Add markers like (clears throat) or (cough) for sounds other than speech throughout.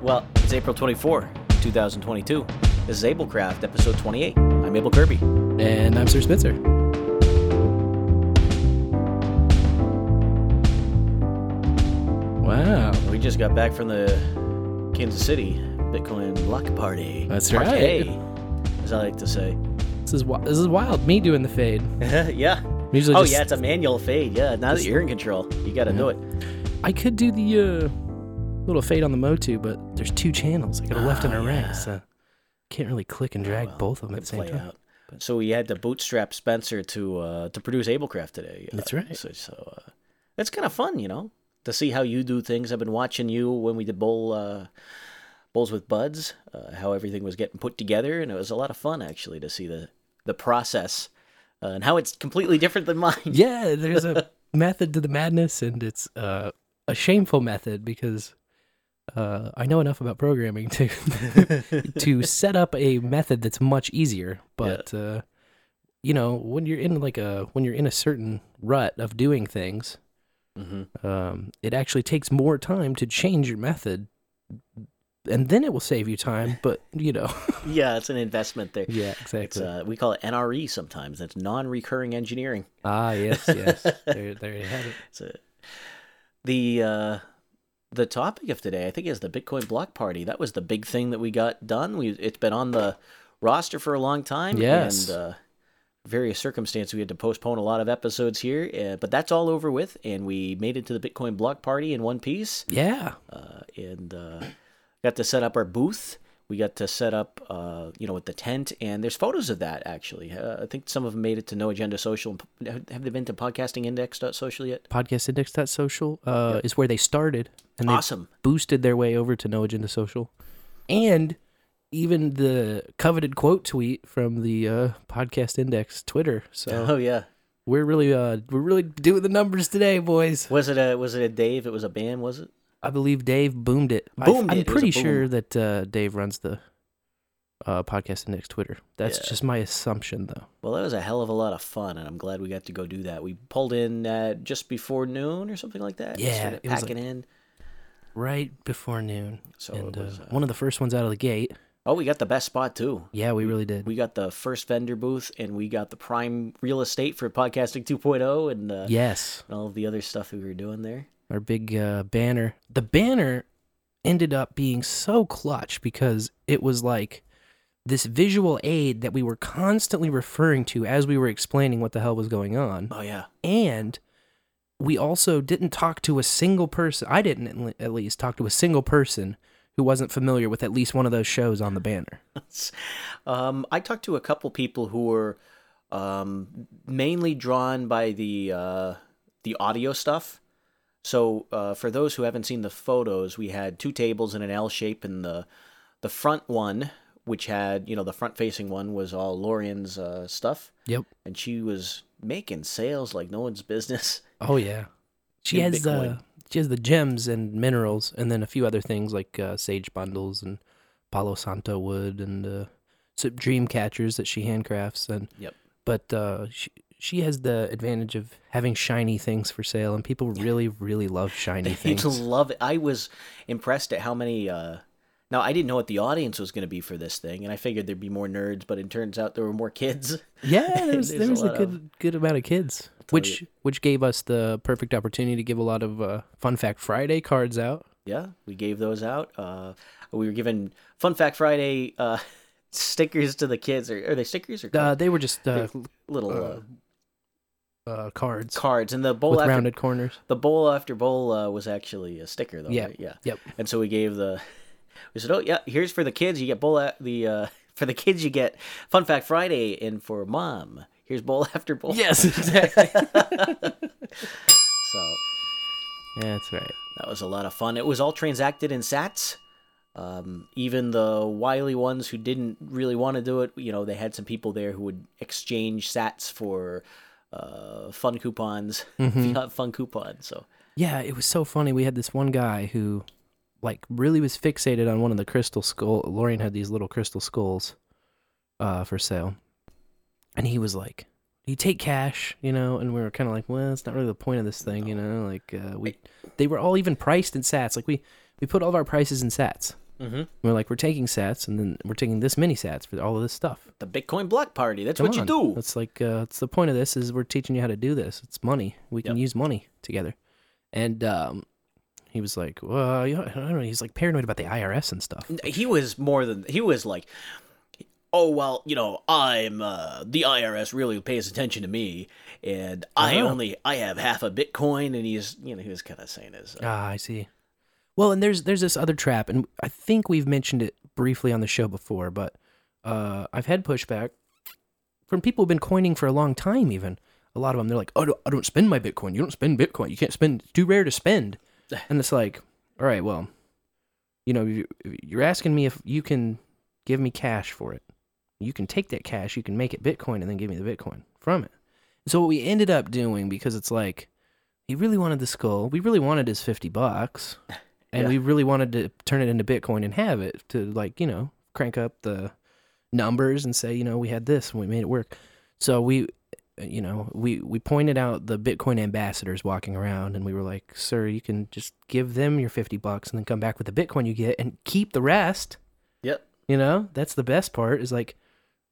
Well, it's April 24, 2022. This is AbleKraft, episode 28. I'm Able Kirby. And I'm Sir Spencer. Wow. We just got back from the Kansas City Bitcoin block party. That's Party, right. As I like to say. This is wi- this is wild. Me doing the fade. (laughs) yeah. Usually Oh, just- yeah, it's a manual fade. Yeah, now that you're in control, you got to do it. I could do the uh, little fade on the Motu, but there's two channels. I got a left and a Oh, right, yeah. so can't really click and drag Well, both of them at the same time. So we had to bootstrap Spencer to uh, to produce AbleKraft today. Uh, That's right. So, so uh, it's kind of fun, you know, to see how you do things. I've been watching you when we did bowl uh, bowls with buds, uh, how everything was getting put together, and it was a lot of fun actually to see the the process uh, and how it's completely different than (laughs) mine. Yeah, there's a method to the madness, and it's uh, a shameful method because uh, I know enough about programming to (laughs) to set up a method that's much easier. But uh, you know, when you're in like a when you're in a certain rut of doing things, hmm um, it actually takes more time to change your method, and then it will save you time. But you know, (laughs) Yeah, it's an investment there. yeah, It's exactly. uh, we call it NRE sometimes. That's non-recurring engineering. ah, yes, yes. (laughs) there, there you have it. It's a, the uh, the topic of today, I think, is the Bitcoin block party. That was the big thing that we got done. We it's been on the roster for a long time. Yes. And uh, various circumstances, we had to postpone a lot of episodes here, uh, but that's all over with, and we made it to the Bitcoin block party in one piece, Yeah, uh, and uh, got to set up our booth. We got to set up, uh, you know, with the tent, and there's photos of that actually. Uh, I think some of them made it to No Agenda Social. Have they been to podcastingindex.social yet? podcastindex.social uh, is where they started, and they Awesome. boosted their way over to No Agenda Social, and even the coveted quote tweet from the uh, Podcast Index Twitter. So (laughs) Oh yeah. we're really uh, we're really doing the numbers today, boys. Was it a was it a Dave? It was a band, was it? I believe Dave boomed it. I- Boomed. It was pretty sure that uh, Dave runs the uh, Podcast Index Twitter. That's Yeah. just my assumption, though. Well, that was a hell of a lot of fun, and I'm glad we got to go do that. We pulled in at just before noon or something like that. Yeah, it was packing in. Right before noon, So and it was, uh, uh, one of the first ones out of the gate. Oh, we got the best spot too. Yeah, we really did. We got the first vendor booth, and we got the prime real estate for podcasting 2.0, and, uh, yes. and all of the other stuff we were doing there. Our big uh, banner. The banner ended up being so clutch because it was like this visual aid that we were constantly referring to as we were explaining what the hell was going on. Oh yeah, And we also didn't talk to a single person. I didn't, at least, talk to a single person who wasn't familiar with at least one of those shows on the banner. (laughs) um, I talked to a couple people who were um, mainly drawn by the uh, the audio stuff. So uh, for those who haven't seen the photos, we had two tables in an L shape, and the the front one, which had you know the front facing one, was all Lorian's uh, stuff, Yep. and she was making sales like no one's business. (laughs) Oh yeah. She has uh, Bitcoin. she has the gems and minerals, and then a few other things like uh, sage bundles and Palo Santo wood and uh, some dream catchers that she handcrafts. And Yep. but uh, she she has the advantage of having shiny things for sale, and people really really love shiny (laughs) things. love it. I was impressed at how many. Uh, now I didn't know what the audience was going to be for this thing, and I figured there'd be more nerds, but it turns out there were more kids. (laughs) Yeah, there was, (laughs) there a was a, lot of- good good amount of kids, which you. which gave us the perfect opportunity to give a lot of uh, Fun Fact Friday cards out. Yeah, we gave those out. Uh, we were giving Fun Fact Friday uh, stickers to the kids. Or are they stickers or Uh, they were just uh, little uh, cards cards? And the bowl with after rounded corners. the bowl after bowl uh, was actually a sticker, though. Yeah. right? yeah. Yep. And so we gave the. (laughs) We said, "Oh yeah, here's for the kids. You get bowl at the uh, (laughs) for the kids. You get Fun Fact Friday, and for mom, here's bowl (laughs) after bowl." Yes, exactly. So yeah, that's right. that was a lot of fun. It was all transacted in Sats. Um, even the wily ones who didn't really want to do it, you know, they had some people there who would exchange Sats for uh, fun coupons, (laughs) fiat fun coupons. So Yeah, it was so funny. We had this one guy who, like, really was fixated on one of the crystal skull. Lorian had these little crystal skulls, uh, for sale, and he was like, "You take cash, you know?" And we were kind of like, "Well, it's not really the point of this thing, you know?" Like, uh, we, they were all even priced in Sats. Like, we we put all of our prices in Sats. Mm-hmm. We're like, we're taking sats, and then we're taking this many sats for all of this stuff. The Bitcoin block party. That's Come what you do. That's like, uh, it's the point of this is we're teaching you how to do this. It's money. We can Yep. use money together. And um, he was like, well, I don't know. He's like paranoid about the IRS and stuff. He was more than he was like. Oh well, you know, I'm uh, the IRS really pays attention to me, and I Oh. only I have half a Bitcoin, and he's you know he was kind of saying his uh, Ah, I see. Well, and there's there's this other trap, and I think we've mentioned it briefly on the show before, but uh, I've had pushback from people who've been coining for a long time. Even a lot of them, they're like, "Oh, I don't, I don't spend my Bitcoin. You don't spend Bitcoin. You can't spend. It's too rare to spend." (sighs) And it's like, all right, well, you know, you- you're asking me if you can give me cash for it. You can take that cash, you can make it Bitcoin, and then give me the Bitcoin from it. So what we ended up doing, because it's like, he really wanted the skull. We really wanted his fifty bucks, (laughs) and Yeah. we really wanted to turn it into Bitcoin and have it to like you know crank up the numbers and say you know we had this and we made it work. So we, uh, you know, we we pointed out the Bitcoin ambassadors walking around, and we were like, "Sir, you can just give them your fifty bucks and then come back with the Bitcoin you get and keep the rest." Yep. You know, that's the best part. Is like,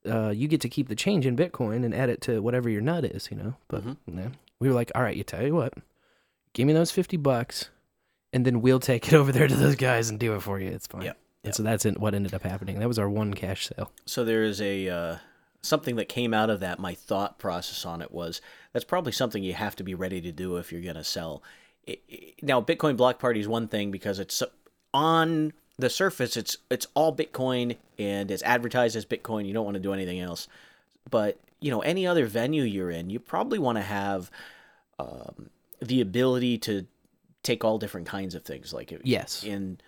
uh, you get to keep the change in Bitcoin and add it to whatever your nut is. You know, but Mhm. yeah, we were like, all right, you tell you what, give me those fifty bucks, and then we'll take it (laughs) over there to those guys and do it for you. It's fine. Yep, And so that's what ended up happening. That was our one cash sale. So there is a uh, something that came out of that. My thought process on it was that's probably something you have to be ready to do if you're going to sell. It, it- now, Bitcoin block party is one thing because it's on the surface, it's it's all Bitcoin and it's advertised as Bitcoin. You don't want to do anything else. But you know, any other venue you're in, you probably want to have um, the ability to take all different kinds of things. Like Yes. and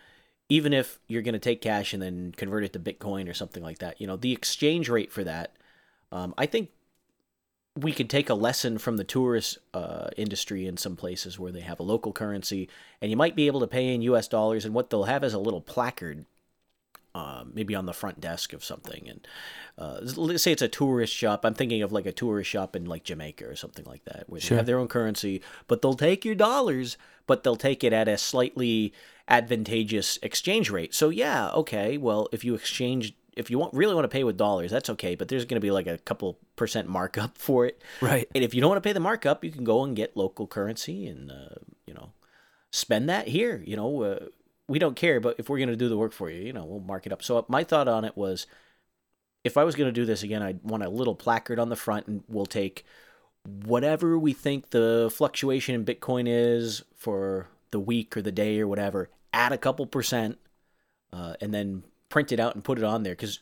even if you're going to take cash and then convert it to Bitcoin or something like that, you know, the exchange rate for that, um, I think we could take a lesson from the tourist uh, industry in some places where they have a local currency, and you might be able to pay in U.S. dollars. And what they'll have is a little placard, uh, maybe on the front desk of something. And uh, let's say it's a tourist shop. I'm thinking of like a tourist shop in like Jamaica or something like that, where Sure. they have their own currency, but they'll take your dollars, but they'll take it at a slightly advantageous exchange rate. So yeah, okay. Well, if you exchange, if you want really want to pay with dollars, that's okay. But there's going to be like a couple percent markup (laughs) for it. Right. And if you don't want to pay the markup, you can go and get local currency and uh, you know spend that here. You know, uh, we don't care, but if we're going to do the work for you, you know, we'll mark it up. So my thought on it was, if I was going to do this again, I'd want a little placard on the front, and we'll take whatever we think the fluctuation in Bitcoin is for the week or the day or whatever. Add a couple percent, uh, and then print it out and put it on there because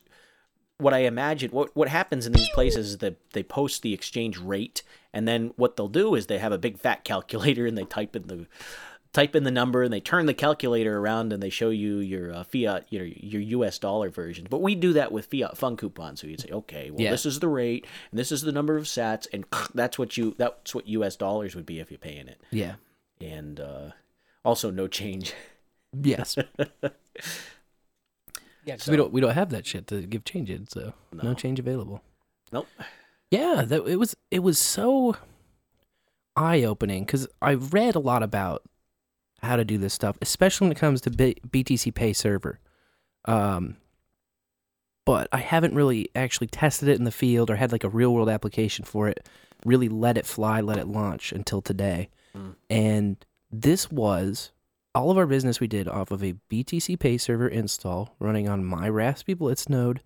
what I imagine what what happens in these places is that they post the exchange rate and then what they'll do is they have a big fat (laughs) calculator and they type in the type in the number and they turn the calculator around and they show you your uh, fiat your your US dollar version. But we do that with fiat fun coupons. So you'd say, okay, well Yeah. this is the rate and this is the number of sats and (clears throat) that's what you that's what US dollars would be if you're paying it. Yeah. And uh, also no change. (laughs) Yes. yeah, because we don't we don't have that shit to give change in, so no, No. change available. Nope. Yeah, that it was it was so eye opening because I've read a lot about how to do this stuff, especially when it comes to B- BTC Pay server. Um, but I haven't really actually tested it in the field or had like a real world application for it. Really let it fly, let it launch until today. Mm. And this was all of our business we did off of a BTC Pay server install running on my RaspiBlitz node.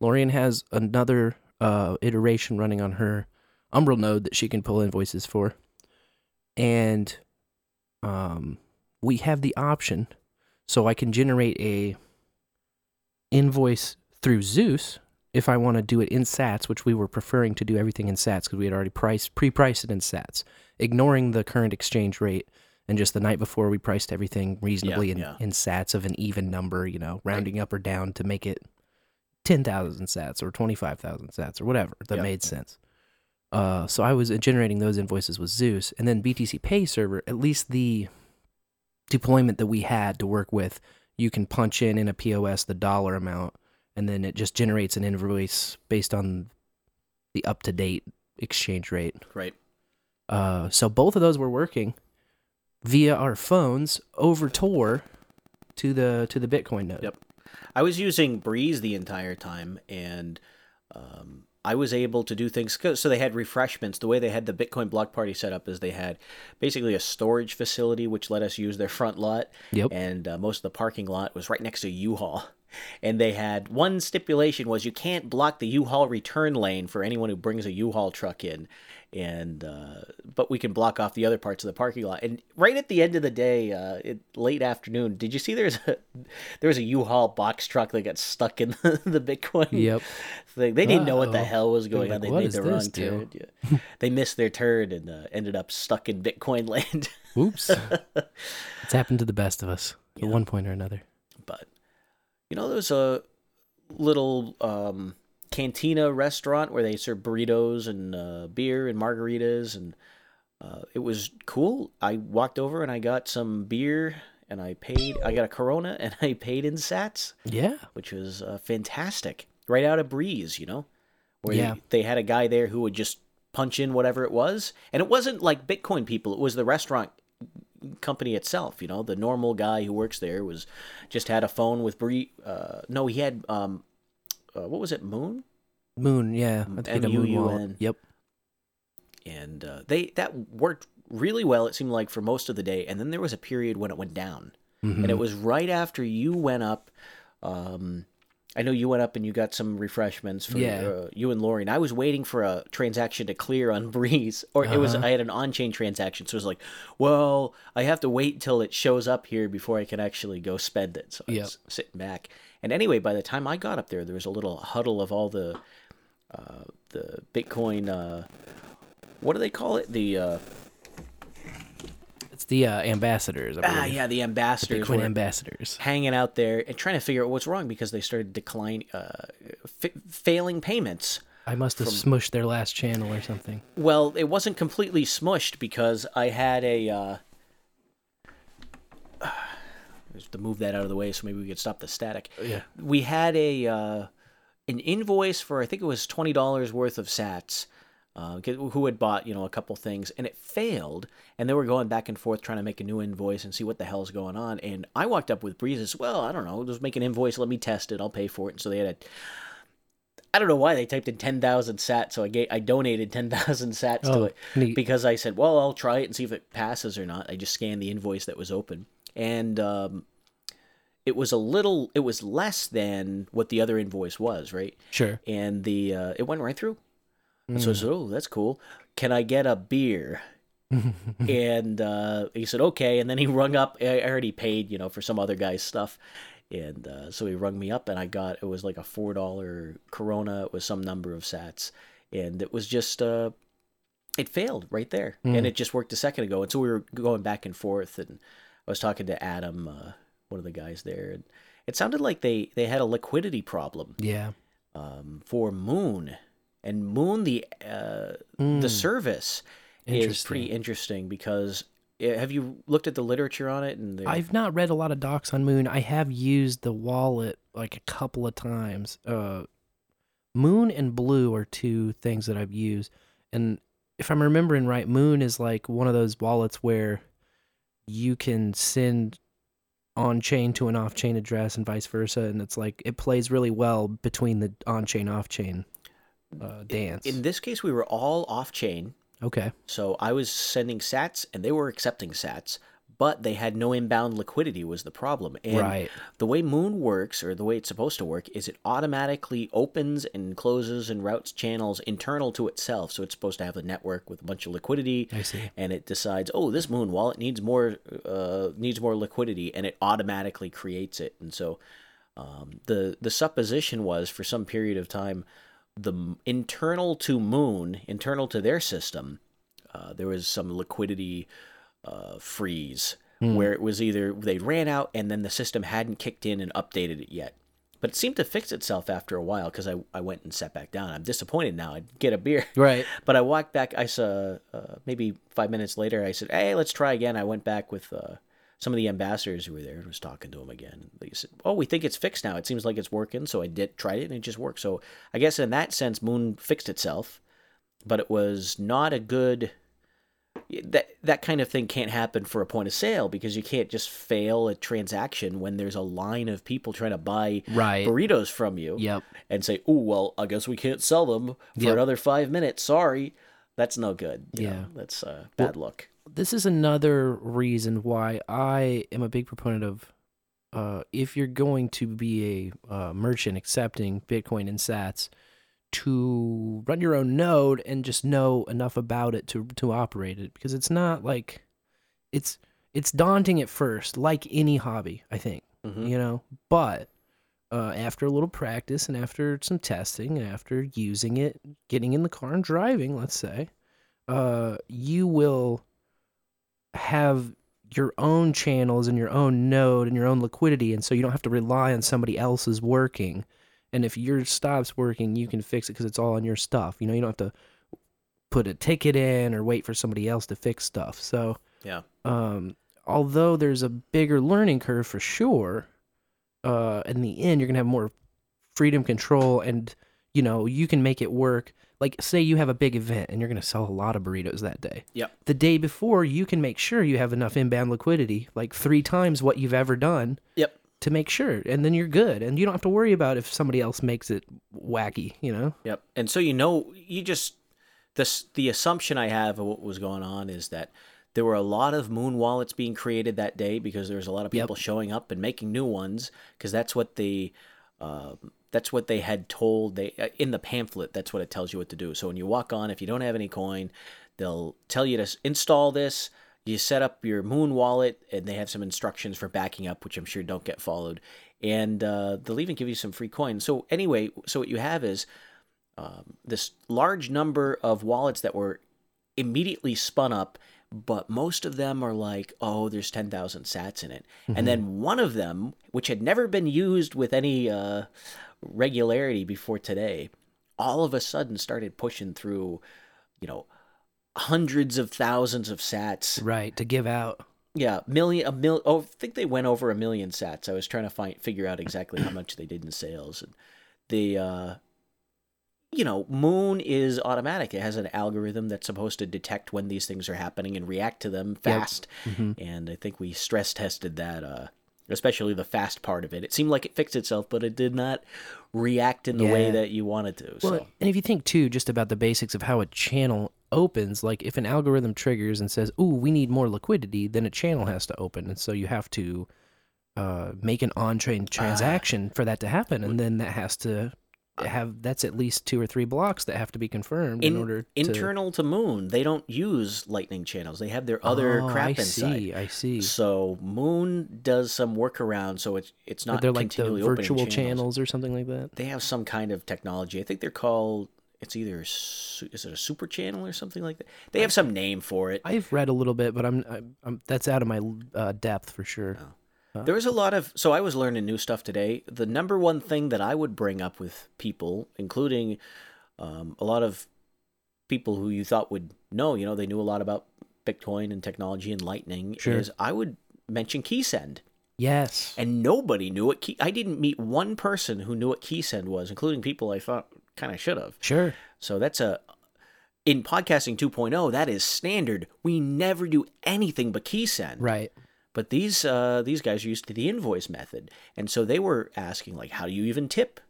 Lorian has another uh, iteration running on her Umbrel node that she can pull invoices for. And um, we have the option so I can generate a invoice through Zeus if I want to do it in Sats, which we were preferring to do everything in Sats because we had already priced pre-priced it in Sats, ignoring the current exchange rate. And just the night before, we priced everything reasonably in, yeah. in Sats of an even number, you know, rounding up or down to make it ten thousand Sats or twenty five thousand Sats or whatever that Yeah. made sense. Uh, so I was generating those invoices with Zeus, and then BTC Pay server. At least the deployment that we had to work with, you can punch in in a POS the dollar amount, and then it just generates an invoice based on the up to date exchange rate. Right. Uh, so both of those were working via our phones over Tor to the to the Bitcoin node. Yep. I was using Breeze the entire time, and um, I was able to do things. So they had refreshments. The way they had the Bitcoin block party set up is they had basically a storage facility which let us use their front lot. Yep. And uh, most of the parking lot was right next to U-Haul. (laughs) And they had one stipulation was you can't block the U-Haul return lane for anyone who brings a U-Haul truck in and uh, but we can block off the other parts of the parking lot. And right at the end of the day, uh, it, late afternoon, did you see there's a (laughs) there was a U-Haul box truck that got stuck in (laughs) the, the Bitcoin Yep. thing? They didn't know what the hell was going on. They made the wrong do?" turn. Yeah. they missed their turn and uh, ended up stuck in Bitcoin (laughs) land. Oops. it's happened to the best of us at one point or another. but you know, there's a little um, cantina restaurant where they serve burritos and uh, beer and margaritas, and uh, it was cool. I walked over and I got some beer, and I paid. I got a Corona, (laughs) and I paid in Sats, Yeah. which was uh, fantastic. Right out of Breeze, you know, where Yeah. they had a guy there who would just punch in whatever it was, and it wasn't like Bitcoin people. It was the restaurant company itself. You know, the normal guy who works there was just had a phone with Bree. Uh, no, he had um, uh, what was it, Muun? Muun, yeah. I think it had a Muun wallet. M-U-U-N. Yep. And uh, they that worked really well. It seemed like for most of the day, and then there was a period when it went down, Mhm. and it was right after you went up. Um, I know you went up and you got some refreshments for Yeah. uh, you and Lori, and I was waiting for a transaction to clear on (laughs) Breeze, or it was Uh-huh. I had an on-chain transaction, so it was like, well, I have to wait till it shows up here before I can actually go spend it. So I was sitting back, and anyway, by the time I got up there, there was a little huddle of all the uh, the Bitcoin. Uh, what do they call it? The uh, It's the uh, ambassadors. I ah, yeah, the ambassadors. Bitcoin ambassadors. hanging out there and trying to figure out what's wrong because they started declining, uh, f- failing payments. I must have smushed their last channel or something. Well, it wasn't completely smushed because I had a. Uh, just to move that out of the way so maybe we could stop the static. Yeah. We had a uh, an invoice for I think it was twenty dollars worth of Sats. Uh, who had bought you know a couple things and it failed and they were going back and forth trying to make a new invoice and see what the hell's going on and I walked up with Breezes well I don't know just make an invoice let me test it I'll pay for it and so they had a I don't know why they typed in 10,000 sats, so I gave, I donated 10,000 sats to Oh, it neat. because I said, well, I'll try it and see if it passes or not. I just scanned the invoice that was open, and um, it was a little, it was less than what the other invoice was, right? Sure. And the uh, it went right through. So I said, oh, that's cool. Can I get a beer? (laughs) and uh, he said okay and then he rung up i already paid you know for some other guy's stuff and uh, so he rung me up and i got it was like a four dollar corona it was some number of sats and it was just uh it failed right there and it just worked a second ago and so we were going back and forth and i was talking to adam uh, one of the guys there and it sounded like they they had a liquidity problem Yeah. um, for Muun and Muun the uh, the service is pretty interesting because uh, have you looked at the literature on it and the, I've not read a lot of docs on Muun. I have used the wallet like a couple of times. Uh, Muun and Blue are two things that I've used, and if I'm remembering right, Muun is like one of those wallets where you can send on chain to an off chain address and vice versa, and it's like it plays really well between the on chain off chain uh, dance. in this case we were all off chain okay, so i was sending sats and they were accepting sats but they had no inbound liquidity was the problem and Right. the way Muun works or the way it's supposed to work is it automatically opens and closes and routes channels internal to itself so it's supposed to have a network with a bunch of liquidity I see. and it decides oh this Muun wallet needs more uh, needs more liquidity and it automatically creates it and so um, the the supposition was for some period of time the internal to Muun internal to their system uh, there was some liquidity uh, freeze where it was either they ran out and then the system hadn't kicked in and updated it yet but it seemed to fix itself after a while because I, I went and sat back down i'm disappointed now i'd get a beer (laughs) Right. but I walked back. I saw uh, maybe five minutes later. I said, "Hey, let's try again." I went back with uh, some of the ambassadors who were there and was talking to them again. They said, "Oh, we think it's fixed now. It seems like it's working." So I did tried it and it just worked. So I guess in that sense, Muun fixed itself, but it was not a good that that kind of thing can't happen for a point of sale because you can't just fail a transaction when there's a line of people trying to buy Right. burritos from you Yep. and say, "Oh, well, I guess we can't sell them for Yep. another 5 minutes. Sorry." That's no good. you Yeah. know? That's uh, bad luck. this is another reason why I am a big proponent of uh, if you're going to be a uh, merchant accepting Bitcoin and Sats, to run your own node and just know enough about it to to operate it because it's not like it's it's daunting at first, like any hobby. I think Mhm. you know, but uh, after a little practice and after some testing and after using it, getting in the car and driving, let's say, uh, you will have your own channels and your own node and your own liquidity, and so you don't have to rely on somebody else's working. And if yours stops working, you can fix it because it's all on your stuff. You know, you don't have to put a ticket in or wait for somebody else to fix stuff. So, Yeah. um, although there's a bigger learning curve for sure, uh, in the end, you're gonna have more freedom, control, and you know you can make it work. Like, say you have a big event and you're gonna sell a lot of burritos that day. Yep. The day before, you can make sure you have enough inbound liquidity, like three times what you've ever done, Yep. To make sure, and then you're good, and you don't have to worry about if somebody else makes it wacky. You know? Yep. And so you know, you just this the assumption I have of what was going on is that there were a lot of Muun wallets being created that day because there was a lot of Yep. people showing up and making new ones because that's what they uh, that's what they had told they uh, in the pamphlet that's what it tells you what to do so when you walk on if you don't have any coin they'll tell you to s- install this you set up your Muun wallet and they have some instructions for backing up which i'm sure don't get followed. And uh, they'll even give you some free coins so anyway so what you have is um, this large number of wallets that were immediately spun up, but most of them are like, oh, there's 10,000 sats in it. And then one of them, which had never been used with any uh, regularity before today, all of a sudden started pushing through, you know, hundreds of thousands of sats. Right. To give out. Yeah, million, a mil. Oh, I think they went over a million sats. I was trying to find figure out exactly how much they did in sales. And the, uh, you know, Muun is automatic. It has an algorithm that's supposed to detect when these things are happening and react to them fast. And I think we stress tested that, uh, especially the fast part of it. It seemed like it fixed itself, but it did not react in the way that you wanted to. Well, and if you think too, just about the basics of how a channel opens, like if an algorithm triggers and says, "Ooh, we need more liquidity," then a channel has to open, and so you have to uh, make an on-chain transaction for that to happen, and then that has to have that's at least two or three blocks that have to be confirmed in, in, order to internal to Muun, they don't use Lightning channels. They have their other Oh, crap I inside. see, I see. So Muun does some workaround, so it's it's not they're like the virtual channels. channels or something like that. They have some kind of technology. I think they're called. It's either is it a super channel or something like that. They have some name for it. I've read a little bit, but I'm, I'm, I'm that's out of my uh, depth for sure. There was a lot of so I was learning new stuff today. The number one thing that I would bring up with people, including um, a lot of people who you thought would know, you know, they knew a lot about Bitcoin and technology and Lightning, Sure. is I would mention KeySend. Yes. and nobody knew what key. I didn't meet one person who knew what KeySend was, including people I thought kind of should have. Sure. So that's a in podcasting 2.0. That is standard. We never do anything but KeySend. Right. But these uh, these guys are used to the invoice method, and so they were asking like, how do you even tip?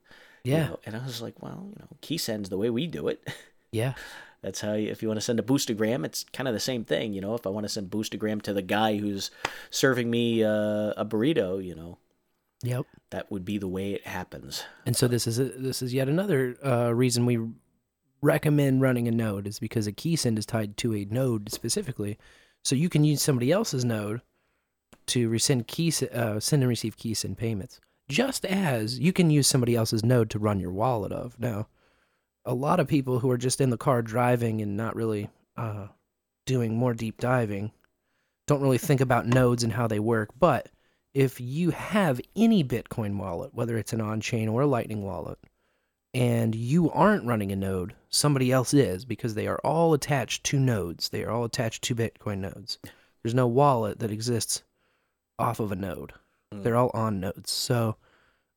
You Yeah. know, and I was like, well, you know, KeySend's the way we do it. (laughs) Yeah. That's how you, if you want to send a boostagram, it's kind of the same thing, you know. If I want to send boostagram to the guy who's serving me uh, a burrito, you know, Yep. that would be the way it happens. And so this is a, this is yet another uh, reason we recommend running a node is because a key send is tied to a node specifically, so you can use somebody else's node to resend key uh, send and receive key send payments, just as you can use somebody else's node to run your wallet of. Now, a lot of people who are just in the car driving and not really uh, doing more deep diving don't really think about nodes and how they work, but if you have any Bitcoin wallet, whether it's an on chain or a Lightning wallet, and you aren't running a node, somebody else is because they are all attached to nodes. They are all attached to Bitcoin nodes. There's no wallet that exists off of a node. Mm. They're all on nodes. So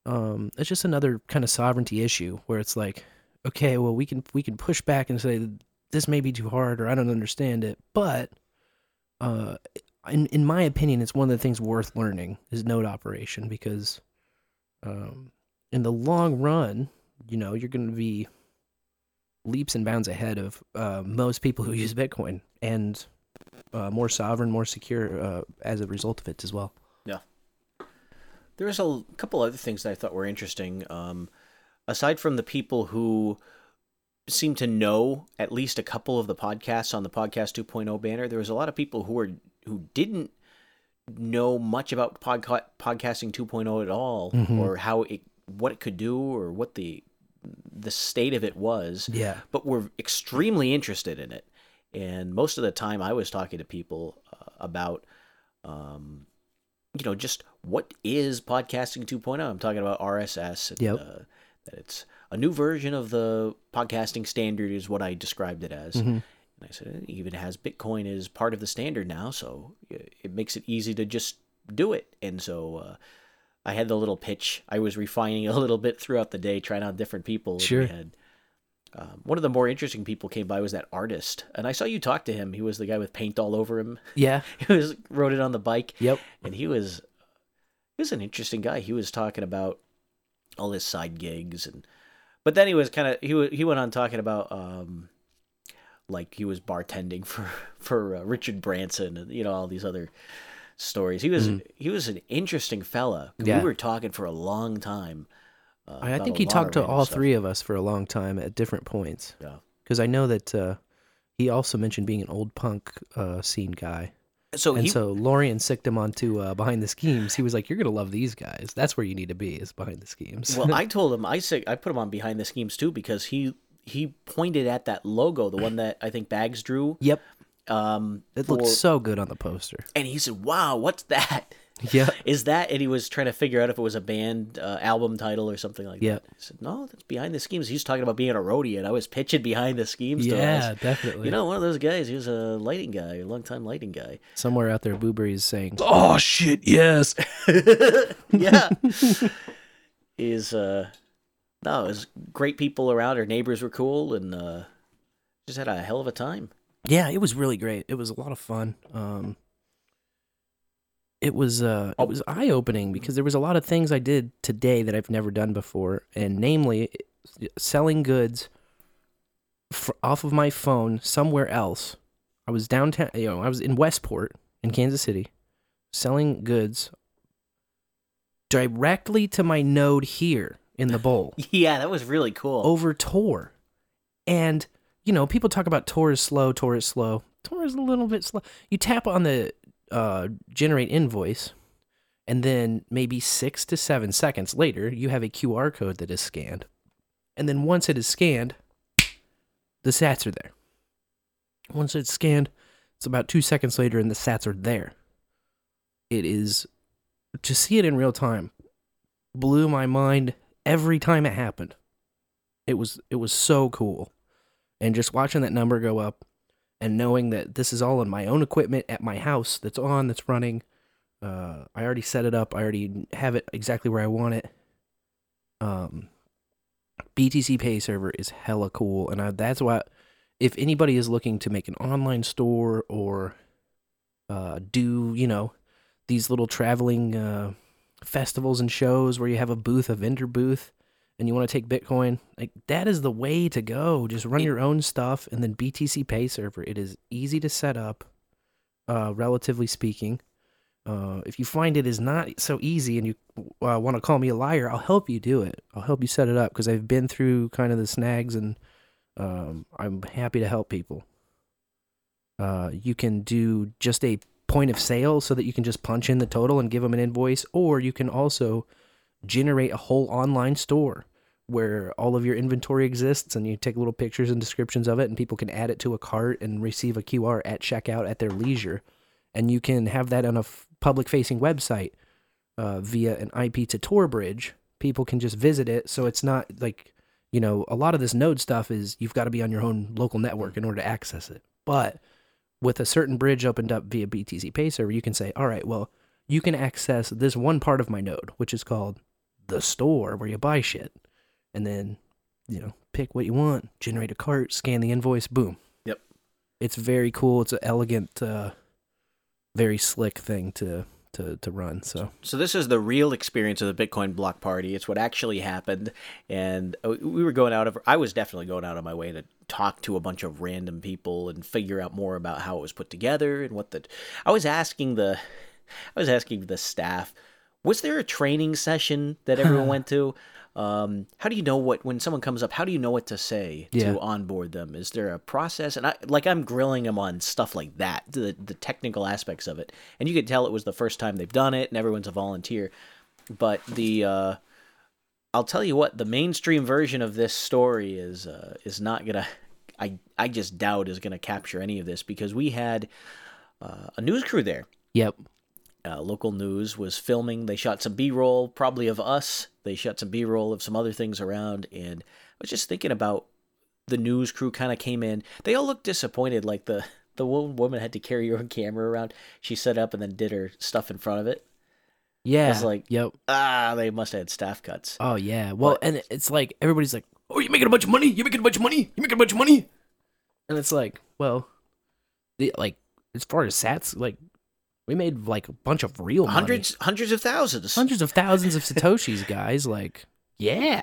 um, it's just another kind of sovereignty issue where it's like, okay, well we can we can push back and say this may be too hard or I don't understand it, but uh, in in my opinion, it's one of the things worth learning is node operation because, um, in the long run, you know, you're going to be leaps and bounds ahead of uh, most people who (laughs) use Bitcoin and uh, more sovereign, more secure uh, as a result of it as well. Yeah. There's a couple other things that I thought were interesting. Um, aside from the people who seem to know at least a couple of the podcasts on the podcast 2.0 banner, there was a lot of people who were who didn't know much about podca- podcasting 2.0 at all, Mhm. or how it what it could do, or what the the state of it was. Yeah. but were extremely interested in it. And most of the time, I was talking to people uh, about, um, you know, just what is podcasting 2.0. I'm talking about RSS. And, Yep. uh, that it's a new version of the podcasting standard, is what I described it as. Mhm. And I said it even has Bitcoin as part of the standard now, so it makes it easy to just do it. And so uh, I had the little pitch. I was refining (laughs) a little bit throughout the day, trying on different people. Sure. We had um, one of the more interesting people came by was that artist, and I saw you talk to him. He was the guy with paint all over him. (laughs) Yeah. He was rode it on the bike, Yep. and he was he was an interesting guy. He was talking about all his side gigs, and but then he was kind of he he went on talking about um like he was bartending for (laughs) for uh, Richard Branson and you know all these other stories. He was he was an interesting fella. Yeah. We were talking for a long time. Uh, I think he talked to all stuff. three of us for a long time at different points. Yeah. Because I know that uh, he also mentioned being an old punk uh, scene guy. So and he so Lorian sicked him onto uh, Behind the Schemes. He was like, "You're gonna love these guys. That's where you need to be. Is Behind the Schemes." well, I (laughs) told him I said I put him on behind the schemes too because he he pointed at that logo, the one that I think Bags drew. yep, Um, it looks for- so good on the poster. and he said, "Wow, what's that? (laughs) Yeah, Is that?" And he was trying to figure out if it was a band uh, album title or something like Yep. that. I said, "No, that's behind the schemes." He's talking about being a roadie, and I was pitching behind the schemes. to him. Yeah, definitely. you know, one of those guys. He was a lighting guy, a long time lighting guy. somewhere out there, Booberry is saying, "Oh shit, yes." (laughs) yeah. (laughs) is uh no, it was great people around. Our neighbors were cool and uh just had a hell of a time. Yeah, it was really great. It was a lot of fun. Um, it was uh, it was eye opening because there was a lot of things I did today that I've never done before, and namely, selling goods off of my phone somewhere else. I was downtown, you know, I was in Westport in Kansas City, selling goods directly to my node here in the bowl (laughs) Yeah, that was really cool. over Tor. And, you know, people talk about Tor is slow, Tor is slow. Tor is a little bit slow. You tap on the uh, generate invoice, and then maybe six to seven seconds later, you have a QR code that is scanned. And then once it is scanned, the sats are there. Once it's scanned, it's about two seconds later, and the sats are there. It is to see it in real time blew my mind every time it happened. It was it was so cool. And just watching that number go up and knowing that this is all on my own equipment at my house that's on, that's running. Uh, I already set it up. I already have it exactly where I want it. Um, BTC Pay server is hella cool, and I, that's why if anybody is looking to make an online store or uh, do you know these little traveling uh, festivals and shows where you have a booth, a vendor booth, and you want to take Bitcoin, like that is the way to go. Just run your own stuff and then BTC Pay server. It is easy to set up, uh, relatively speaking. Uh, if you find it is not so easy and you uh, want to call me a liar, I'll help you do it. I'll help you set it up because I've been through kind of the snags and um, I'm happy to help people. Uh, you can do just a point of sale so that you can just punch in the total and give them an invoice, or you can also generate a whole online store where all of your inventory exists and you take little pictures and descriptions of it and people can add it to a cart and receive a QR at checkout at their leisure. And you can have that on a f- public facing website uh, via an IP to Tor bridge. People can just visit it. So it's not like you know a lot of this node stuff is you've got to be on your own local network in order to access it. But with a certain bridge opened up via BTC Pay server you can say all right well you can access this one part of my node which is called the store where you buy shit. And then you know pick what you want generate a cart scan the invoice boom. Yep. it's very cool. It's an elegant uh very slick thing to to to run. So So this is the real experience of the Bitcoin block party. It's what actually happened, and uh, we were going out of. I was definitely going out of my way to talk to a bunch of random people and figure out more about how it was put together and what the. I was asking the, I was asking the staff, was there a training session that everyone (laughs) went to? Um, how do you know what when someone comes up? How do you know what to say Yeah. to onboard them? Is there a process? And I like I'm grilling them on stuff like that, the the technical aspects of it, and you could tell it was the first time they've done it, and everyone's a volunteer. But the uh, I'll tell you what, the mainstream version of this story is uh, is not gonna. (laughs) I I just doubt is gonna capture any of this because we had uh, a news crew there yep, uh, local news was filming. They shot some B roll, probably of us. They shot some B roll of some other things around. And I was just thinking about the news crew kind of came in. They all looked disappointed. Like the, the woman had to carry her own camera around. She set up and then did her stuff in front of it. yeah, was like- yep. Ah, they must have had staff cuts. Oh yeah. Well, But- and it's like everybody's like, "Oh, you're making a bunch of money. You're making a bunch of money. You're making a bunch of money." And it's like, well, the like as far as sats, like we made like a bunch of real money. Hundreds, hundreds of thousands. hundreds of thousands of satoshis, guys. Like, yeah,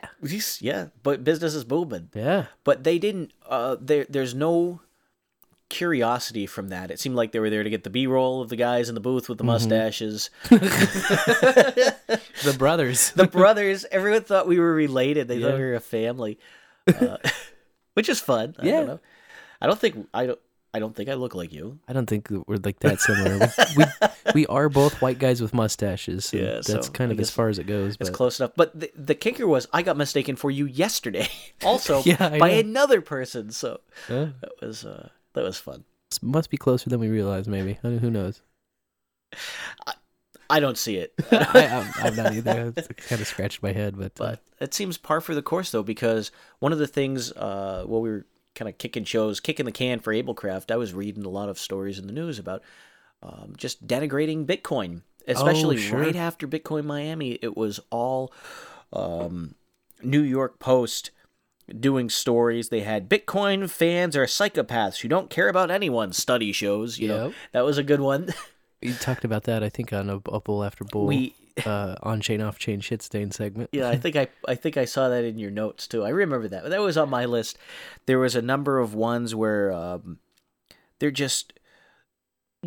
Yeah, but business is booming. yeah, but they didn't uh there there's no curiosity from that it seemed like they were there to get the b-roll of the guys in the booth with the mustaches (laughs) (laughs) the brothers. the brothers everyone thought we were related they Yeah. thought we were a family (laughs) uh, which is fun I Yeah. don't know. i don't think i don't i don't think i look like you I don't think we're like that similar. we, we (laughs) we are both white guys with mustaches. Yeah, that's so kind of as far as it goes. it's But close enough but the, the kicker was i got mistaken for you yesterday (laughs) also (laughs) Yeah, by know. another person so uh, that was uh that was fun it must be closer than we realize. Maybe I mean, who knows? i don't see it I, I'm, I'm not either. I kind of scratched my head, but, uh, But it seems par for the course though, because one of the things uh, while we were kind of kicking shows, kicking the can for AbleKraft, I was reading a lot of stories in the news about um, just denigrating Bitcoin, especially sure. right after Bitcoin Miami. It was all um, New York Post doing stories. They had Bitcoin fans are psychopaths who don't care about anyone. Study shows, you know, that was a good one. (laughs) you talked about that. I think on a, a bull after bull. we (laughs) uh, on chain off chain shit stain segment. Yeah, I (laughs) think I I think I saw that in your notes too. I remember that. That was on my list. There was a number of ones where um, they're just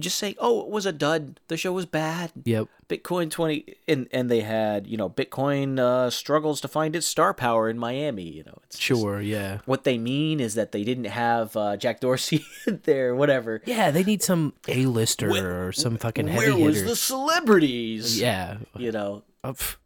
just say, "Oh, it was a dud. The show was bad. Yep. Bitcoin 20 and and they had, you know, Bitcoin uh, struggles to find its star power in Miami, you know. It's just- Sure. Yeah. what they mean is that they didn't have uh, Jack Dorsey (laughs) there, whatever. Yeah. They need some a lister or some fucking heavy Where was hitter. the celebrities? Yeah. You know, don't-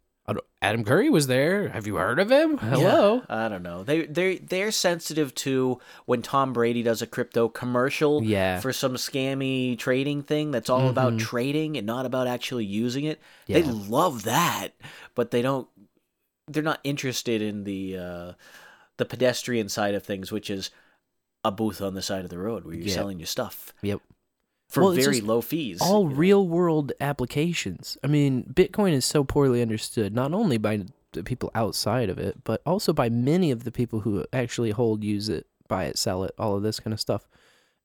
Adam Curry was there. Have you heard of him? Hello. Yeah, I don't know. They they they're sensitive to when Tom Brady does a crypto commercial Yeah. for some scammy trading thing that's all about trading and not about actually using it. They love that, but they don't they're not interested in the uh the pedestrian side of things, which is a booth on the side of the road where you're Yeah. selling your stuff Yep. For Well, very low fees. all you know? real world applications. I mean, Bitcoin is so poorly understood, not only by the people outside of it, but also by many of the people who actually hold, use it, buy it, sell it, all of this kind of stuff.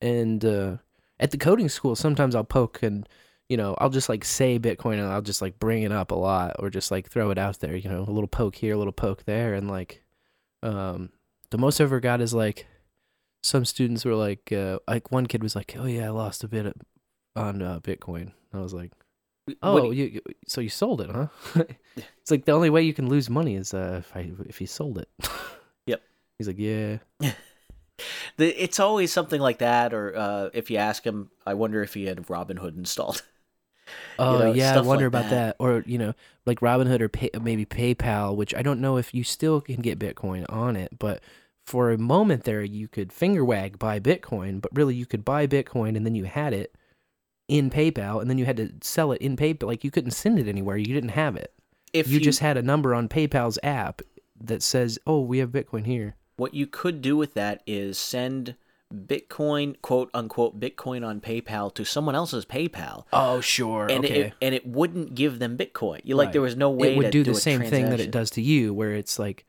And uh, at the coding school, sometimes I'll poke and, you know, I'll just like say Bitcoin and I'll just like bring it up a lot or just like throw it out there, you know, a little poke here, a little poke there. And like, um, the most I ever got is like, some students were like, uh, like one kid was like, "Oh yeah, I lost a bit on uh, Bitcoin." I was like, "Oh, you, you so you sold it, huh?" (laughs) it's like the only way you can lose money is uh, if I if you sold it. (laughs) Yep. He's like, "Yeah, (laughs) the, it's always something like that, or uh, if you ask him, I wonder if he had Robinhood installed. oh know, yeah, I wonder like about that. that. Or you know, like Robinhood or pay, maybe PayPal, which I don't know if you still can get Bitcoin on it, but for a moment there, you could finger wag buy Bitcoin, but really you could buy Bitcoin and then you had it in PayPal, and then you had to sell it in PayPal. Like you couldn't send it anywhere; you didn't have it. If you, just had a number on PayPal's app that says, "Oh, we have Bitcoin here." what you could do with that is send Bitcoin, quote unquote, Bitcoin on PayPal to someone else's PayPal, Oh, sure. and it and it wouldn't give them Bitcoin. You like Right. there was no way it would do do the same thing that it does to you, where it's like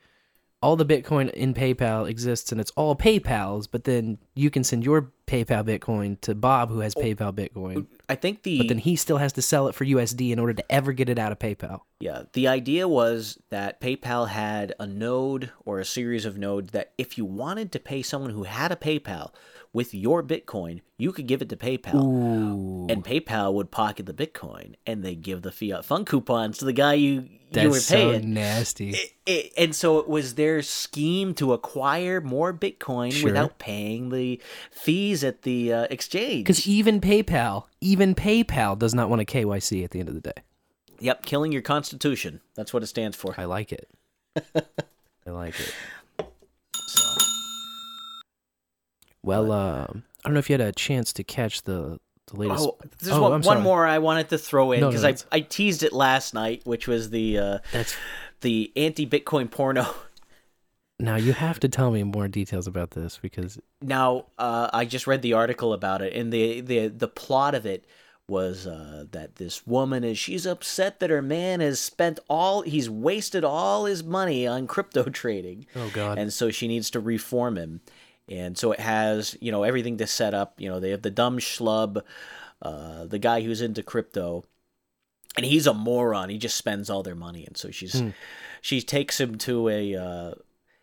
all the Bitcoin in PayPal exists and it's all PayPal's, but then you can send your PayPal Bitcoin to Bob who has oh, PayPal Bitcoin. I think the but then he still has to sell it for USD in order to ever get it out of PayPal. Yeah, the idea was that PayPal had a node or a series of nodes that if you wanted to pay someone who had a PayPal with your Bitcoin, you could give it to PayPal. Ooh, And PayPal would pocket the Bitcoin and they give the fiat fund coupons to the guy you that's you were so paying. nasty. It- it- and so it was their scheme to acquire more Bitcoin Sure. without paying the fees at the uh, exchange. Because even PayPal, even PayPal does not want a KYC at the end of the day. Yep, killing your constitution. That's what it stands for. I like it. (laughs) I like it. So. Well, um, I don't know if you had a chance to catch the the latest. Oh, there's Oh, one, more I wanted to throw in No, no, because I, I teased it last night, which was the uh, That's the anti-Bitcoin porno. now you have to tell me more details about this because Now, uh, I just read the article about it, and the the the plot of it was uh, that this woman is she's upset that her man has spent all he's wasted all his money on crypto trading, oh god, and so she needs to reform him. And so it has you know everything to set up. You know they have the dumb schlub, uh, the guy who's into crypto, and he's a moron. He just spends all their money, and so she's Hmm. she takes him to a. Uh,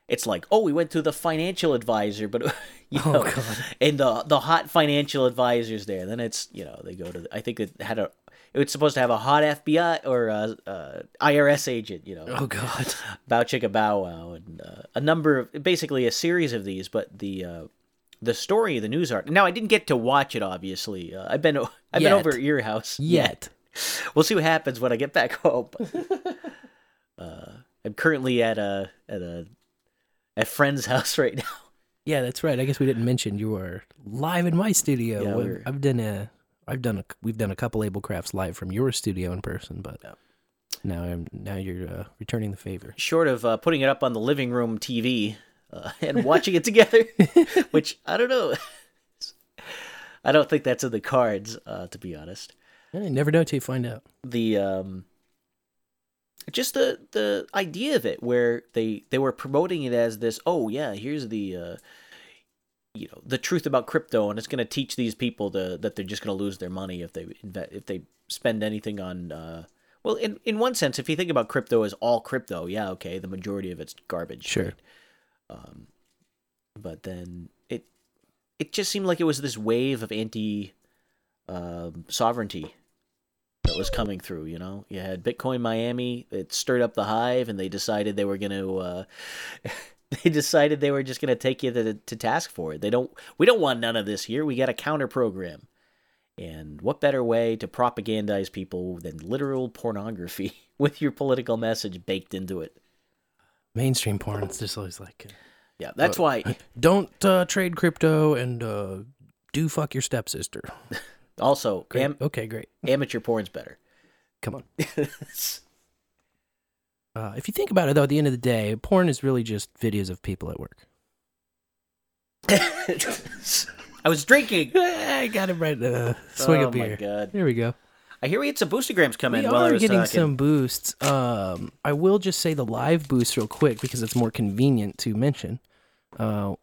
it's like oh we went to the financial advisor, but (laughs) you Oh, know, God. and the the hot financial advisors there. Then it's you know they go to I think it had a it was supposed to have a hot FBI or a, uh IRS agent. You know oh god, (laughs) Bow Chicka Bow Wow, and uh, a number of basically a series of these. But the uh, the story of the news art. Now I didn't get to watch it. Obviously, uh, I've been (laughs) I've been over at your house. yet. We'll see what happens when I get back (laughs) home. uh, I'm currently at a at a at friend's house right now. Yeah, that's right. I guess we didn't mention you are live in my studio. Yeah, we're- I've done a, I've done a, we've done a couple AbleKrafts live from your studio in person, but Yeah. now I'm now you're uh, returning the favor. Short of uh, putting it up on the living room TV uh, (laughs) and watching it together, (laughs) which I don't know. (laughs) I don't think that's in the cards, uh, to be honest. Yeah, you never know till you find out. the um just the the idea of it where they they were promoting it as this oh yeah here's the uh you know the truth about crypto and it's going to teach these people to, that they're just going to lose their money if they invest if they spend anything on uh well in in one sense if you think about crypto as all crypto yeah okay the majority of it's garbage Sure. right? um but then it it just seemed like it was this wave of anti um, sovereignty that was coming through. You know, you had Bitcoin Miami. It stirred up the hive, and they decided they were going to. Uh, (laughs) (laughs) they decided they were just going to take you to, to task for it. They don't. We don't want none of this here. We got a counter program. And what better way to propagandize people than literal pornography (laughs) with your political message baked into it? Mainstream porn. It's just always like, uh, Yeah, that's why. don't uh, trade crypto and uh, do fuck your stepsister. (laughs) Also, Great. am- okay, great. amateur porn's better. Come on. Uh, if you think about it, though, at the end of the day, porn is really just videos of people at work. (laughs) I was drinking. (laughs) I got it right. Uh, swing oh of beer. my god! There we go. I hear we had some boostagrams come We in while I are getting talking. some boosts. Um, I will just say the live boost real quick because it's more convenient to mention. Uh,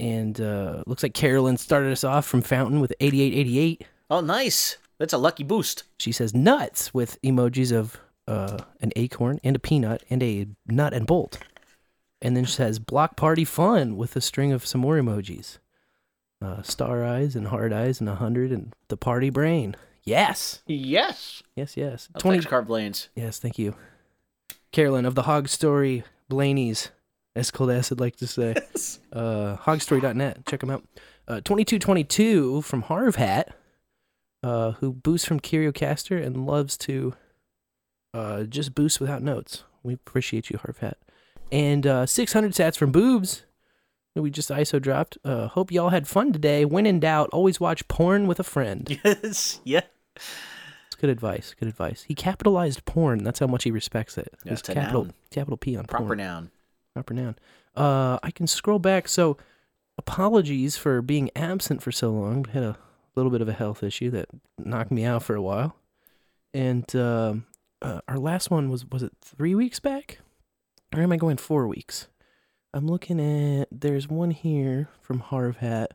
and uh, looks like Carolyn started us off from Fountain with 8888. Oh, nice. That's a lucky boost. She says nuts with emojis of uh, an acorn and a peanut and a nut and bolt. And then she says block party fun with a string of some more emojis. Uh, star eyes and hard eyes and a hundred and the party brain. Yes. Yes. Yes, yes. Oh, 20 Thanks, Carb Lanes. Yes, thank you. Carolyn of the Hog Story Blaney's, as Cold Acid like to say. (laughs) uh, hogstory.net. Check them out. Uh, 2222 from Harv Hat, uh, who boosts from CurioCaster and loves to uh, just boost without notes. We appreciate you, Harfhat, And uh, 600 sats from Boobs, we just ISO dropped. Uh, hope y'all had fun today. When in doubt, always watch porn with a friend. (laughs) Yes. Yeah. It's good advice. Good advice. He capitalized porn. That's how much he respects it. Yeah, It's it's a capital noun. capital P on Proper porn. noun. Proper noun. Uh, I can scroll back. So, apologies for being absent for so long. Had a little bit of a health issue that knocked me out for a while. And um uh, our last one was was it three weeks back, or am I going four weeks? I'm looking at. There's one here from Harv Hat.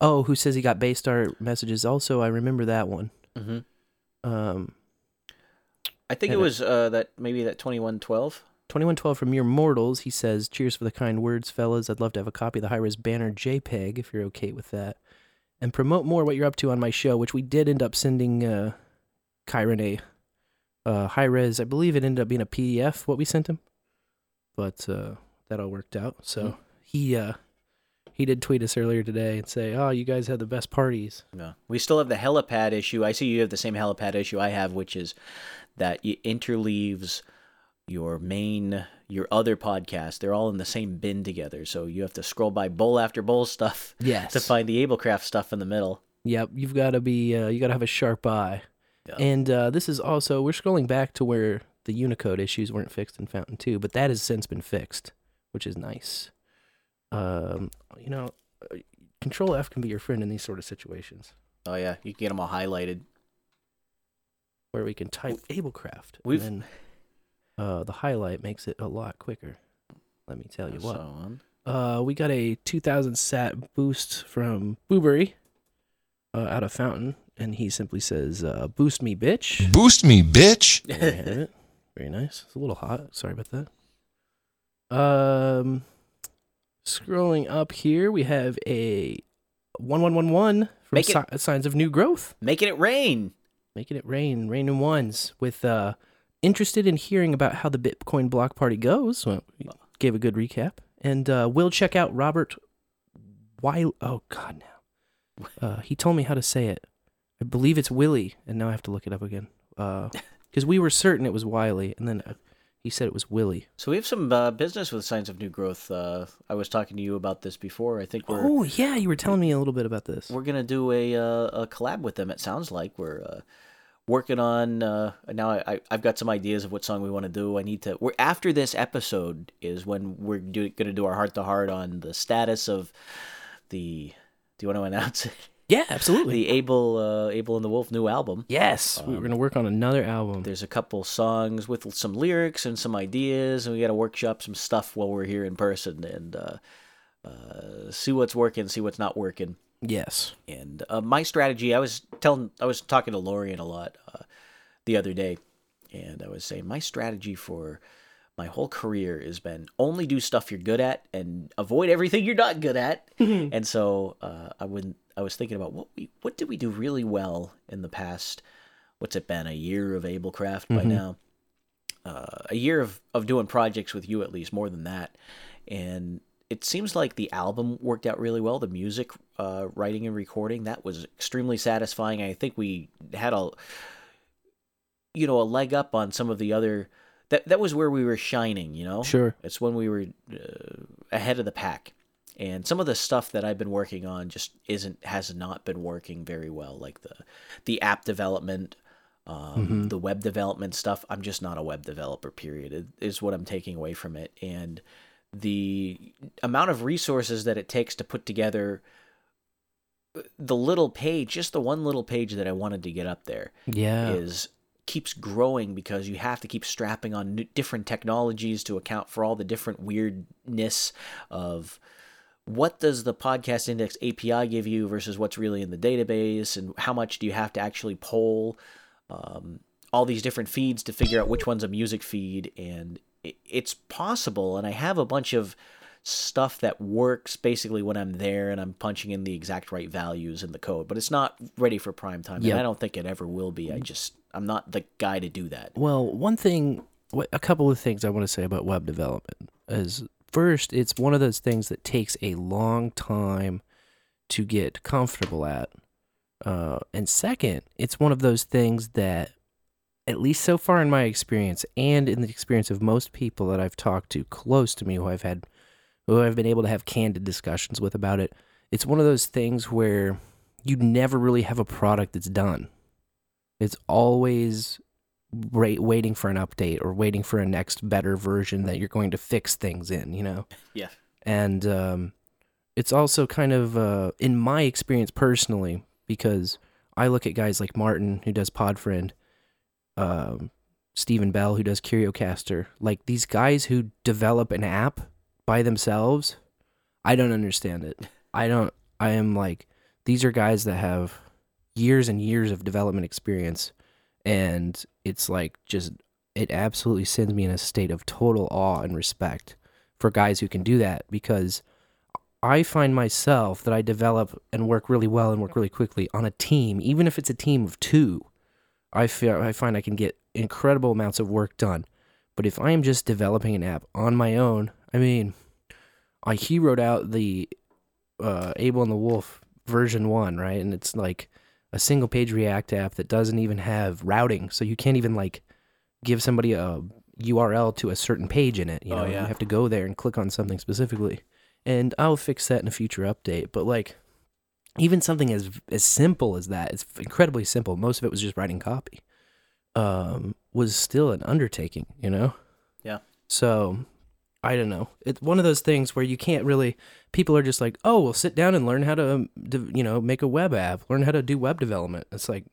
Oh, who says he got Baystar messages? Also, I remember that one. Mm-hmm. Um, I think it was uh, that maybe that twenty one twelve. 2112 from Mere Mortals. He says, Cheers for the kind words, fellas. I'd love to have a copy of the high res banner JPEG if you're okay with that. And promote more what you're up to on my show, which we did end up sending uh, Kyron a uh, high res. I believe it ended up being a PDF, what we sent him. But uh, that all worked out. So Hmm. he uh, he did tweet us earlier today and say, Oh, you guys had the best parties. No, we still have the helipad issue. I see you have the same helipad issue I have, which is that it interleaves your main, your other podcast. They're all in the same bin together, so you have to scroll by bowl after bowl stuff Yes. to find the AbleKraft stuff in the middle. Yep, you've got to be uh, you got to have a sharp eye. Yeah. And uh, this is also we're scrolling back to where the Unicode issues weren't fixed in Fountain 2, but that has since been fixed, which is nice. Um, you know, uh, Control F can be your friend in these sort of situations Oh yeah, you can get them all highlighted. where we can type AbleKraft We've- and then uh, the highlight makes it a lot quicker. Let me tell you So what. on. Uh, we got a 2000 sat boost from Boobery uh, out of Fountain, and he simply says, uh, "Boost me, bitch." Boost me, bitch. (laughs) There we have it. Very nice. It's a little hot. Sorry about that. Um, scrolling up here, we have a one one one one from it- Si- Signs of New Growth, Making it rain. making it rain, rain in ones. With uh, interested in hearing about how the Bitcoin block party goes. Well, we gave a good recap, and uh, we'll check out Robert. Why? Oh God, now. Uh, he told me how to say it. I believe it's Willie, and now I have to look it up again. (laughs) Because we were certain it was Wiley, and then uh, he said it was Willie. So we have some uh, business with Signs of New Growth. Uh, I was talking to you about this before. I think we're Oh yeah, you were telling me a little bit about this. we're gonna do a uh, a collab with them. It sounds like we're uh, working on. Uh, now I, I I've got some ideas of what song we want to do. I need to. We're after this episode is when we're do, gonna do our heart to heart on the status of the. Do you want to announce it? Yeah, absolutely. The Able uh, Able and the Wolf new album. yes, we are gonna work on another album. There's a couple songs with some lyrics and some ideas, and we got to workshop some stuff while we're here in person and uh, uh, see what's working, see what's not working. Yes. And uh, my strategy, I was telling, I was talking to Lorian a lot uh, the other day, and I was saying my strategy for my whole career has been only do stuff you're good at and avoid everything you're not good at. (laughs) and so uh, I wouldn't. I was thinking about what we, what did we do really well in the past? What's it been? A year of AbleKraft by Mhm. now. Uh, a year of, of doing projects with you at least more than that and it seems like the album worked out really well the music uh, writing and recording that was extremely satisfying i think we had a you know a leg up on some of the other that that was where we were shining you know Sure. it's when we were uh, ahead of the pack and some of the stuff that I've been working on just isn't has not been working very well like the the app development um, Mhm. the web development stuff I'm just not a web developer period it is what I'm taking away from it and the amount of resources that it takes to put together uh, the little page just the one little page that I wanted to get up there Yeah. is keeps growing because you have to keep strapping on new, different technologies to account for all the different weirdness of what does the podcast index API give you versus what's really in the database? And how much do you have to actually poll um, all these different feeds to figure out which one's a music feed? And it's possible and I have a bunch of stuff that works basically when I'm there and I'm punching in the exact right values in the code but it's not ready for prime time Yep. and I don't think it ever will be. I just I'm not the guy to do that. Well, one thing, a couple of things I want to say about web development is first, it's one of those things that takes a long time to get comfortable at. Uh, and second, it's one of those things that, at least so far in my experience, and in the experience of most people that I've talked to close to me who I've had, who I've been able to have candid discussions with about it, it's one of those things where you never really have a product that's done. It's always waiting for an update or waiting for a next better version that you're going to fix things in, you know? (laughs) Yeah. And um, it's also kind of, uh, in my experience personally, because I look at guys like Martin, who does Podfriend, um, Stephen Bell, who does CurioCaster, like these guys who develop an app by themselves, I don't understand it. I don't, I am like, these are guys that have years and years of development experience, and it's like just it absolutely sends me in a state of total awe and respect for guys who can do that because I find myself that I develop and work really well and work really quickly on a team, even if it's a team of two. I feel I find I can get incredible amounts of work done. But if I am just developing an app on my own, I mean, I he wrote out the uh, Able and the Wolf version one, right? And it's like a single page React app that doesn't even have routing, so you can't even like give somebody a URL to a certain page in it. You Oh, know, yeah. you have to go there and click on something specifically. And I'll fix that in a future update. But like, even something as as simple as that, it's incredibly simple. Most of it was just writing copy. Um, was still an undertaking, you know. Yeah. So, I don't know. It's one of those things where you can't really. People are just like, oh, well, sit down and learn how to, um, you know, make a web app, learn how to do web development. It's like,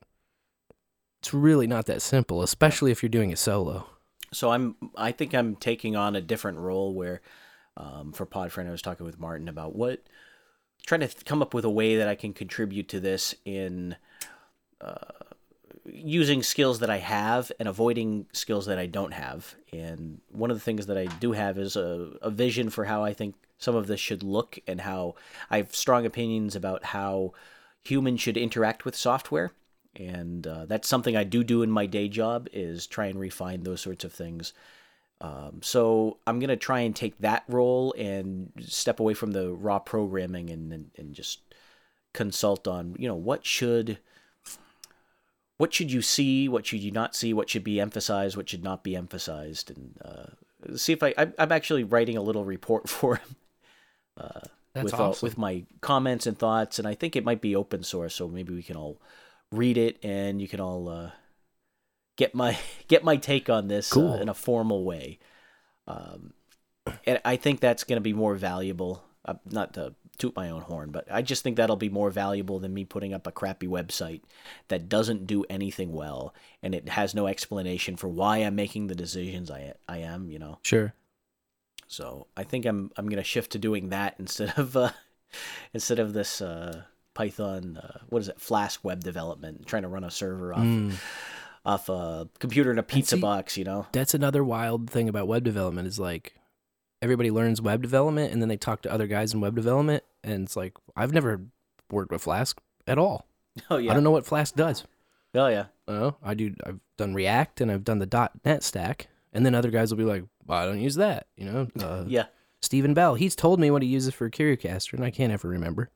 it's really not that simple, especially if you're doing it solo. So I'm I think I'm taking on a different role where um, for Podfriend I was talking with Martin about what trying to th- come up with a way that I can contribute to this in uh, using skills that I have and avoiding skills that I don't have. And one of the things that I do have is a, a vision for how I think some of this should look and how I have strong opinions about how humans should interact with software and uh, that's something I do do in my day job is try and refine those sorts of things. Um, so I'm gonna try and take that role and step away from the raw programming and, and and just consult on you know what should what should you see, what should you not see, what should be emphasized, what should not be emphasized, and uh, see if I I'm, I'm actually writing a little report (laughs) for him. Uh, with all, awesome. with my comments and thoughts, and I think it might be open source, so maybe we can all read it and you can all uh, get my (laughs) get my take on this Cool. uh, in a formal way. Um, and I think that's going to be more valuable. Uh, not to toot my own horn, but I just think that'll be more valuable than me putting up a crappy website that doesn't do anything well and it has no explanation for why I'm making the decisions I I am. You know. Sure. So I think I'm I'm gonna shift to doing that (laughs) instead of uh, instead of this uh, Python uh, what is it Flask web development trying to run a server off Mm. off a computer in a pizza see- box you know That's another wild thing about web development is like everybody learns web development and then they talk to other guys in web development and it's like I've never worked with Flask at all. oh yeah I don't know what Flask does. oh yeah Oh, I do. I've done React and I've done the .NET stack, and then other guys will be like, well, "I don't use that." You know, (laughs) uh, yeah Stephen Bell. He's told me what he uses for CurioCaster, and I can't ever remember.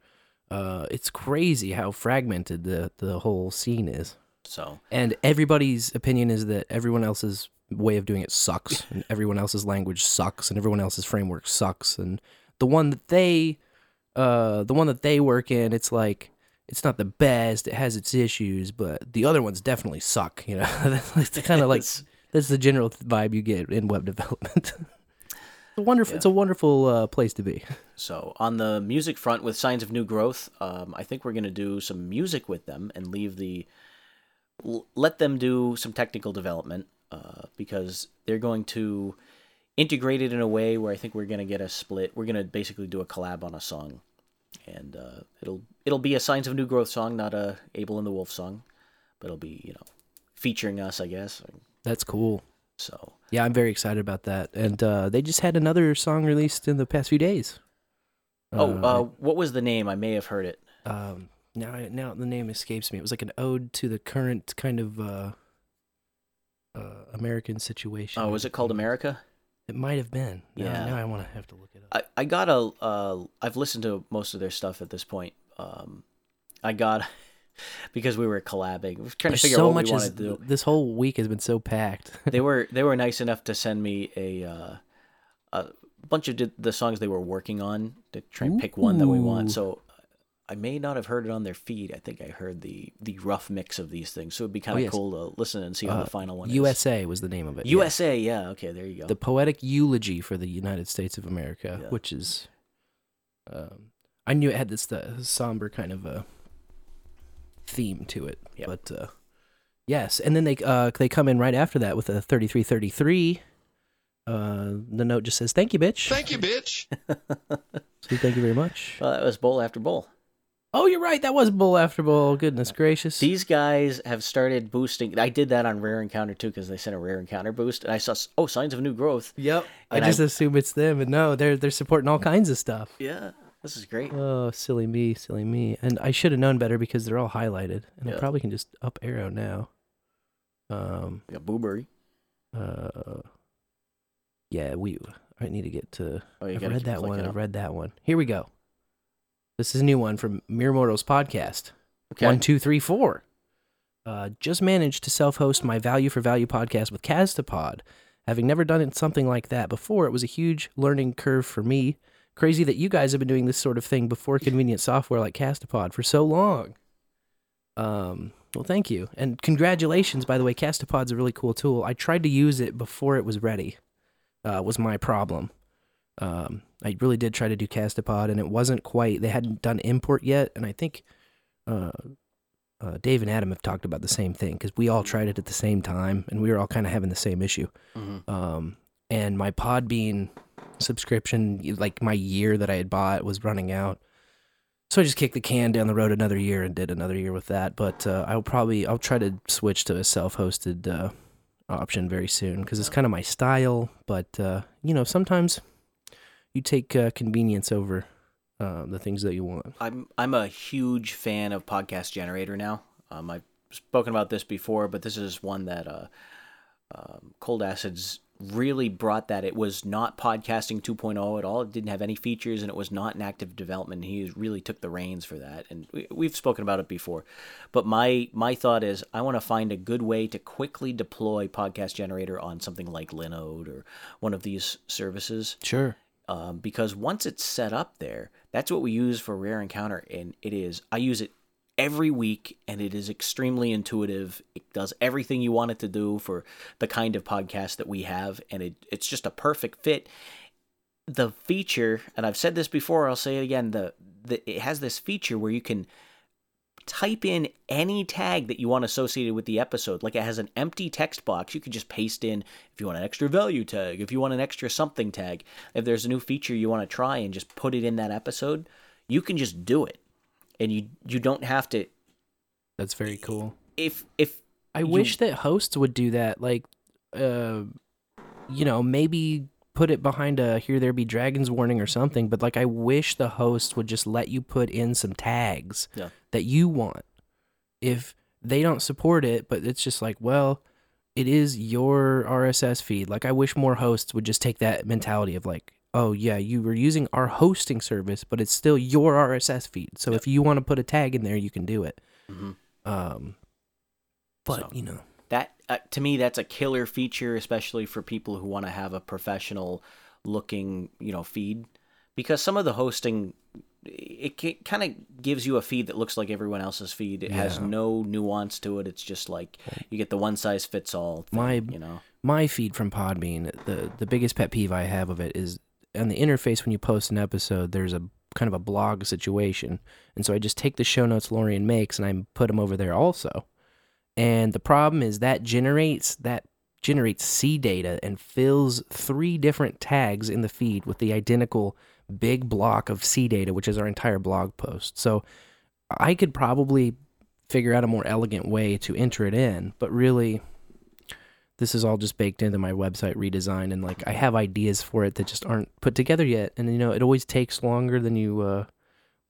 Uh, it's crazy how fragmented the the whole scene is, so and everybody's opinion is that everyone else's way of doing it sucks, and everyone else's language sucks, and everyone else's framework sucks, and the one that they, uh, the one that they work in, it's like it's not the best. It has its issues, but the other ones definitely suck. You know, it's kind of like that's the general vibe you get in web development. (laughs) it's a wonderful. Yeah. It's a wonderful uh, place to be. so on the music front with signs of new growth um, I think we're gonna do some music with them and leave the let them do some technical development uh, because they're going to integrate it in a way where I think we're gonna get a split. We're gonna basically do a collab on a song, and uh, it'll it'll be a Signs of New Growth song, not a Able and the Wolf song, but it'll be you know featuring us, I guess. That's cool. So Yeah, I'm very excited about that. And uh, they just had another song released in the past few days. oh, uh, what was the name? I may have heard it. um, now now the name escapes me. It was like an ode to the current kind of uh, American situation. Oh, was it called America? It might have been. Now- Yeah. Now, I want to have to look it up. I, I got a uh, I've listened to most of their stuff at this point. Um, I got (laughs) because we were collabing, we were trying There's to figure so out what much we wanted to do. This whole week has been so packed. (laughs) they were they were nice enough to send me a uh, a bunch of the songs they were working on to try and pick one that we want. So I may not have heard it on their feed. I think I heard the the rough mix of these things. So it'd be kind of yes. cool to listen and see how Uh, the final one is. USA was the name of it. USA, yeah. yeah. Okay, there you go. the poetic eulogy for the United States of America, Yeah. which is, um, I knew it had this uh, somber kind of a theme to it, Yep. but uh, yes, and then they uh, they come in right after that with a thirty three thirty three. Uh, the note just says, "Thank you, bitch." Thank you, bitch. (laughs) So thank you very much. well, that was bowl after bowl. Oh, you're right. That was bull after bull. Goodness gracious. These guys have started boosting. I did that on Rare Encounter too because they sent a Rare Encounter boost, and I saw oh signs of new growth. Yep. I just I- assume it's them, and no, they're they're supporting all kinds of stuff. Yeah, this is great. Oh, silly me, silly me. And I should have known better because they're all highlighted, and I probably can just up arrow now. Um. Got Booberry. Uh. Yeah, we. I need to get to. Oh, you I've read that one. I've read that one. Here we go. This is a new one from Mere Mortals podcast. Okay. One, two, three, four. Uh, just managed to self-host my Value for Value podcast with Castopod. Having never done something like that before, it was a huge learning curve for me. Crazy that you guys have been doing this sort of thing before convenient software like Castopod for so long. Um, well, thank you, and congratulations. By the way, Castopod's is a really cool tool. I tried to use it before it was ready. Uh, was my problem. Um, I really did try to do Castopod, and it wasn't quite. They hadn't done import yet, and I think uh, uh, Dave and Adam have talked about the same thing because we all tried it at the same time, and we were all kind of having the same issue. Mhm. Um, and my Podbean subscription, like my year that I had bought, was running out. So I just kicked the can down the road another year and did another year with that. But uh, I'll probably I'll try to switch to a self-hosted uh, option very soon because it's kind of my style. But uh, you know, sometimes you take uh, convenience over uh, the things that you want. I'm I'm a huge fan of Podcast Generator now. Um, I've spoken about this before, but this is one that uh, um, Cold Acids really brought that. It was not podcasting 2.0 at all. It didn't have any features, and it was not in active development. He really took the reins for that, and we, we've spoken about it before. But my my thought is, I want to find a good way to quickly deploy Podcast Generator on something like Linode or one of these services Sure. Um, because once it's set up there, that's what we use for Rare Encounter, and it is. I use it every week, and it is extremely intuitive. It does everything you want it to do for the kind of podcast that we have, and it it's just a perfect fit. The feature, and I've said this before, I'll say it again. The, the it has this feature where you can type in any tag that you want associated with the episode. Like it has an empty text box. You could just paste in if you want an extra value tag, if you want an extra something tag. If there's a new feature you want to try and just put it in that episode, you can just do it. And you you don't have to That's very cool. if if I you- wish that hosts would do that. Like, uh, you know, maybe put it behind a "Here There Be Dragons" warning or something. But like, I wish the host would just let you put in some tags Yeah. that you want. If they don't support it, but it's just like, well, it is your RSS feed. Like, I wish more hosts would just take that mentality of like, oh yeah, you were using our hosting service, but it's still your RSS feed. So Yep. if you want to put a tag in there, you can do it. Mhm. Um, but So- you know. That uh, to me that's a killer feature especially for people who want to have a professional looking you know feed. Because some of the hosting it kind of gives you a feed that looks like everyone else's feed. It has no nuance to it. It's just like you get the one size fits all thing, My- you know? my feed from Podbean, the the biggest pet peeve I have of it is on the interface when you post an episode, there's a kind of a blog situation, and so I just take the show notes Lorian makes and I put them over there also. And the problem is that generates that generates CDATA and fills three different tags in the feed with the identical big block of CDATA, which is our entire blog post. So I could probably figure out a more elegant way to enter it in, but really this is all just baked into my website redesign and like I have ideas for it that just aren't put together yet and you know it always takes longer than you uh,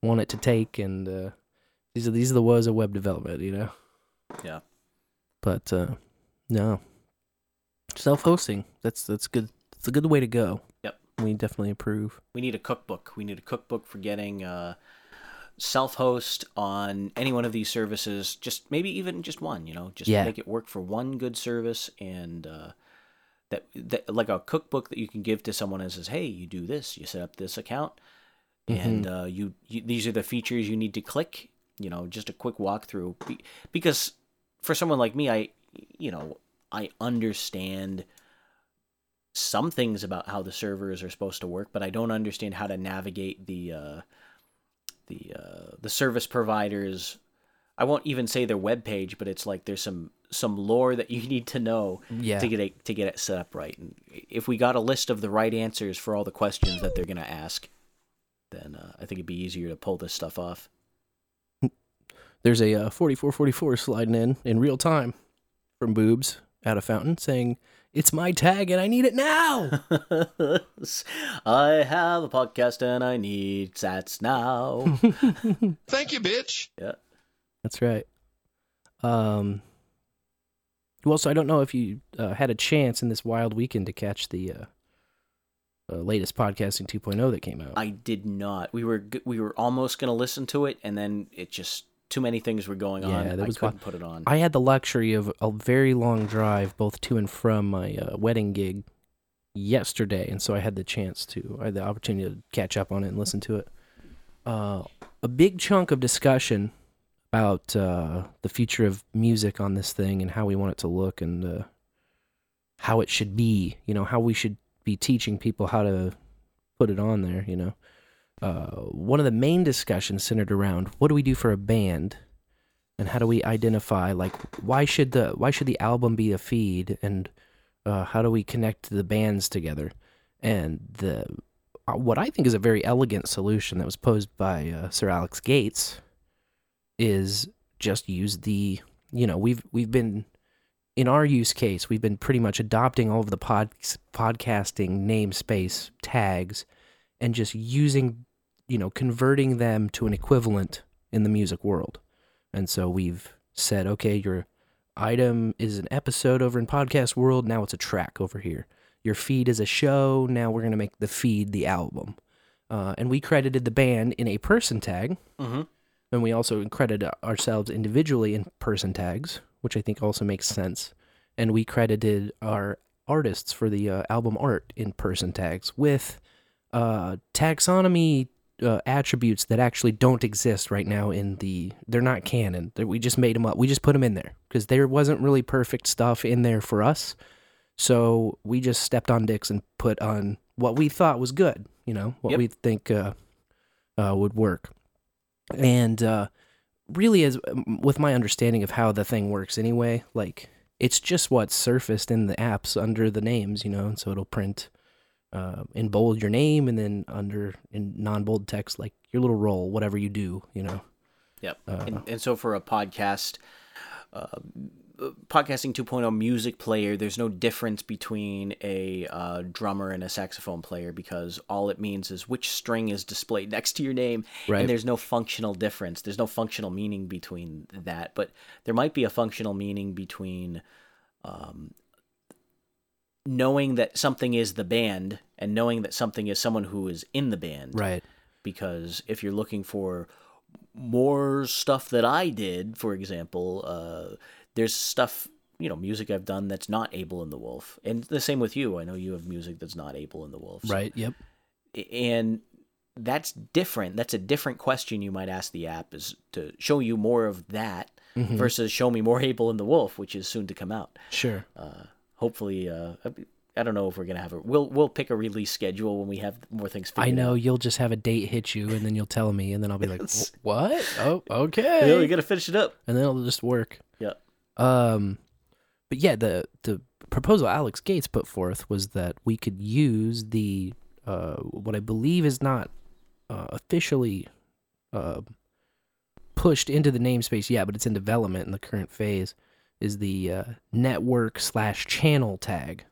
want it to take and uh, these are these are the woes of web development you know Yeah. But uh, no. Self-hosting that's that's good it's a good way to go. Yep. we definitely approve. We need a cookbook. We need a cookbook for getting uh self-host on any one of these services just maybe even just one you know just Yeah. make it work for one good service and uh that, that like a cookbook that you can give to someone and says hey you do this you set up this account and uh, you, you these are the features you need to click you know just a quick walkthrough Be- because for someone like me i you know i understand some things about how the servers are supposed to work but i don't understand how to navigate the uh, the uh, the service providers i won't even say their web page but it's like there's some some lore that you (laughs) need to know yeah to get it to get it set up right. And if we got a list of the right answers for all the questions that they're gonna ask, then uh, I think it'd be easier to pull this stuff off. There's a uh, 4444 sliding in in real time from Boobs at a fountain saying, It's my tag and I need it now. (laughs) I have a podcast and I need sats now. (laughs) Thank you, bitch. yeah. That's right. Um, well, so I don't know if you uh, had a chance in this wild weekend to catch the uh, uh, latest podcasting 2.0 that came out. I did not. We were we were almost going to listen to it, and then it just too many things were going on. Yeah, that I was couldn't wild. put it on. I had the luxury of a very long drive both to and from my uh, wedding gig yesterday, and so I had the chance to, I had the opportunity to catch up on it and listen to it. Uh, a big chunk of discussion about uh, the future of music on this thing and how we want it to look and uh, how it should be, you know, how we should be teaching people how to put it on there, you know. Uh, one of the main discussions centered around what do we do for a band and how do we identify like why should the why should the album be a feed and uh, how do we connect the bands together? And the uh, what I think is a very elegant solution that was posed by uh, Sir Alex Gates is just use the you know we've we've been in our use case we've been pretty much adopting all of the pod podcasting namespace tags and just using you know converting them to an equivalent in the music world and so we've said, okay, your item is an episode over in podcast world. Now it's a track over here. Your feed is a show. Now we're going to make the feed the album. Uh, and we credited the band in a person tag. mm-hmm. And we also credited ourselves individually in person tags, which I think also makes sense. And we credited our artists for the uh, album art in person tags with uh, taxonomy uh, attributes that actually don't exist right now in the they're not canon. That we just made them up. We just put them in there because there wasn't really perfect stuff in there for us. So we just stepped on dicks and put on what we thought was good you know what Yep. we think uh, uh, would work. And uh, really as with my understanding of how the thing works anyway like it's just what's surfaced in the apps under the names you know and so it'll print uh, in bold your name and then under in non-bold text like your little role whatever you do you know Yep. Uh, and, and so for a podcast, uh, podcasting 2.0 music player, there's no difference between a uh, drummer and a saxophone player because all it means is which string is displayed (laughs) next to your name, Right. and there's no functional difference. There's no functional meaning between that, but there might be a functional meaning between um, knowing that something is the band and knowing that something is someone who is in the band right because if you're looking for more stuff that I did, for example, uh, there's stuff you know music I've done that's not Able and the Wolf, and the same with you. I know you have music that's not Able and the Wolf, so- right yep and that's different. That's a different question you might ask the app is to show you more of that Mhm. versus show me more (laughs) Able and the Wolf, which is soon to come out. sure Uh, hopefully, uh, I don't know if we're gonna have a. We'll we'll pick a release schedule when we have more things. i know Out. you'll just have a date hit you and then you'll tell me and then i'll be like what oh okay Yeah, we gotta finish it up. and then it'll just work Yeah. Um, but yeah, the the proposal Alex Gates put forth was that we could use the uh, what I believe is not uh, officially uh, pushed into the namespace yet, but it's in development in the current phase. Is the uh, network slash channel tag,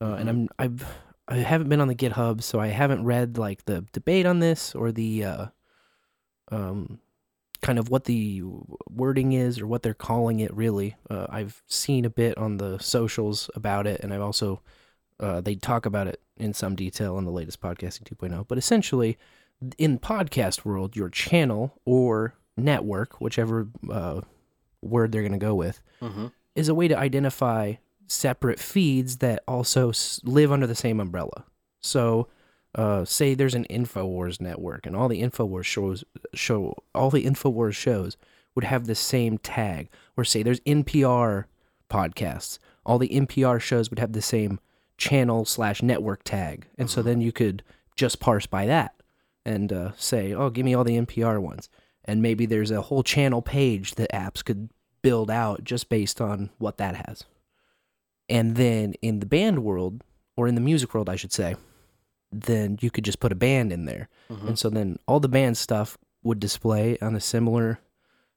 uh, and I'm I've I haven't been on the GitHub, so I haven't read like the debate on this or the uh, um kind of what the wording is or what they're calling it really. Uh, i've seen a bit on the socials about it and i've also uh, they talk about it in some detail in the latest podcasting 2.0 but essentially in podcast world your channel or network whichever uh, word they're going to go with Mm-hmm. is a way to identify separate feeds that also s- live under the same umbrella. So, uh, say there's an Infowars network, and all the Infowars shows show all the Infowars shows would have the same tag. Or say there's NPR podcasts, all the NPR shows would have the same channel slash network tag, and so then you could just parse by that and uh, say, oh, give me all the NPR ones. And maybe there's a whole channel page that apps could build out just based on what that has. And then in the band world, or in the music world, I should say, then you could just put a band in there. Mhm. And so then all the band stuff would display on a similar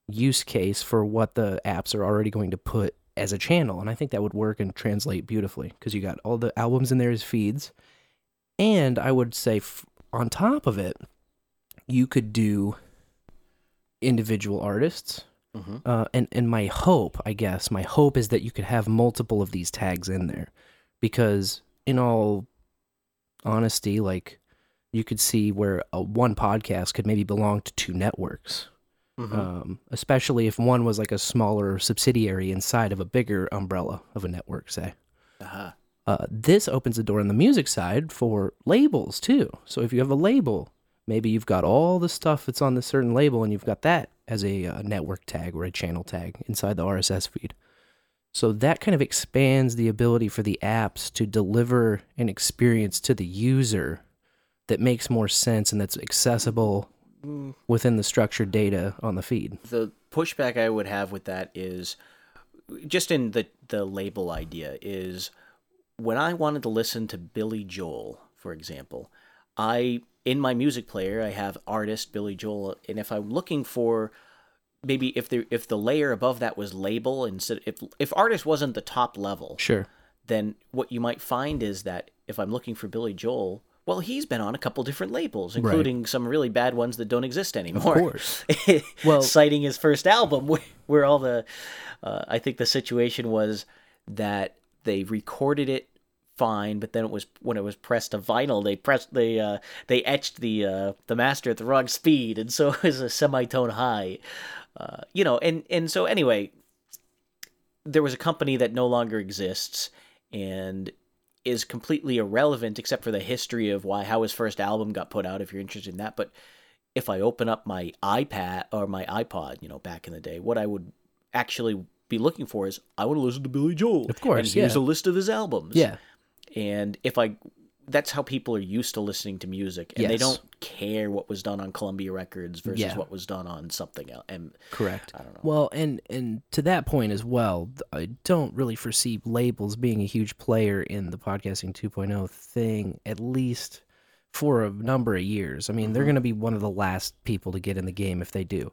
use case for what the apps are already going to put as a channel. And I think that would work and translate beautifully because you got all the albums in there as feeds. And I would say f- on top of it, you could do individual artists. Mm-hmm. Uh, and, and my hope, I guess, my hope is that you could have multiple of these tags in there because, in all honesty, like you could see where a one podcast could maybe belong to two networks Mm-hmm. um, especially if one was like a smaller subsidiary inside of a bigger umbrella of a network, say. uh-huh. Uh, this opens the door on the music side for labels too. So if you have a label, maybe you've got all the stuff that's on the certain label and you've got that as a uh, network tag or a channel tag inside the RSS feed. So that kind of expands the ability for the apps to deliver an experience to the user that makes more sense and that's accessible within the structured data on the feed. the pushback I would have with that is just in the the label idea is when I wanted to listen to Billy Joel, for example, I in my music player I have artist Billy Joel, and if I'm looking for maybe if the if the layer above that was label instead if if artist wasn't the top level, Sure. then what you might find is that if I'm looking for Billy Joel, well, he's been on a couple different labels, including some really bad ones that don't exist anymore. Of course. (laughs) Well- citing his first album, (laughs) where, where all the, uh, I think the situation was that they recorded it fine, but then it was when it was pressed to vinyl, they pressed they uh, they etched the uh, the master at the wrong speed, and (laughs) so it was a semitone high, uh, you know, and and so anyway, there was a company that no longer exists and is completely irrelevant except for the history of why how his first album got put out if you're interested in that but if i open up my ipad or my ipod you know back in the day what i would actually be looking for is i want to listen to billy joel Of course, and here's yeah. a list of his albums Yeah. And if i that's how people are used to listening to music and they don't care what was done on columbia records versus Yeah. what was done on something else and Correct. i don't know Well, and and to that point as well, I don't really foresee labels being a huge player in the podcasting 2.0 thing at least for a number of years. I mean, they're Mhm. going to be one of the last people to get in the game if they do.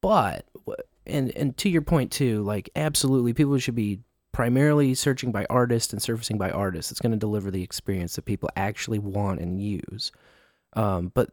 But and and to your point too, like absolutely people should be primarily searching by artist and surfacing by artist. It's going to deliver the experience that people actually want and use. Um, but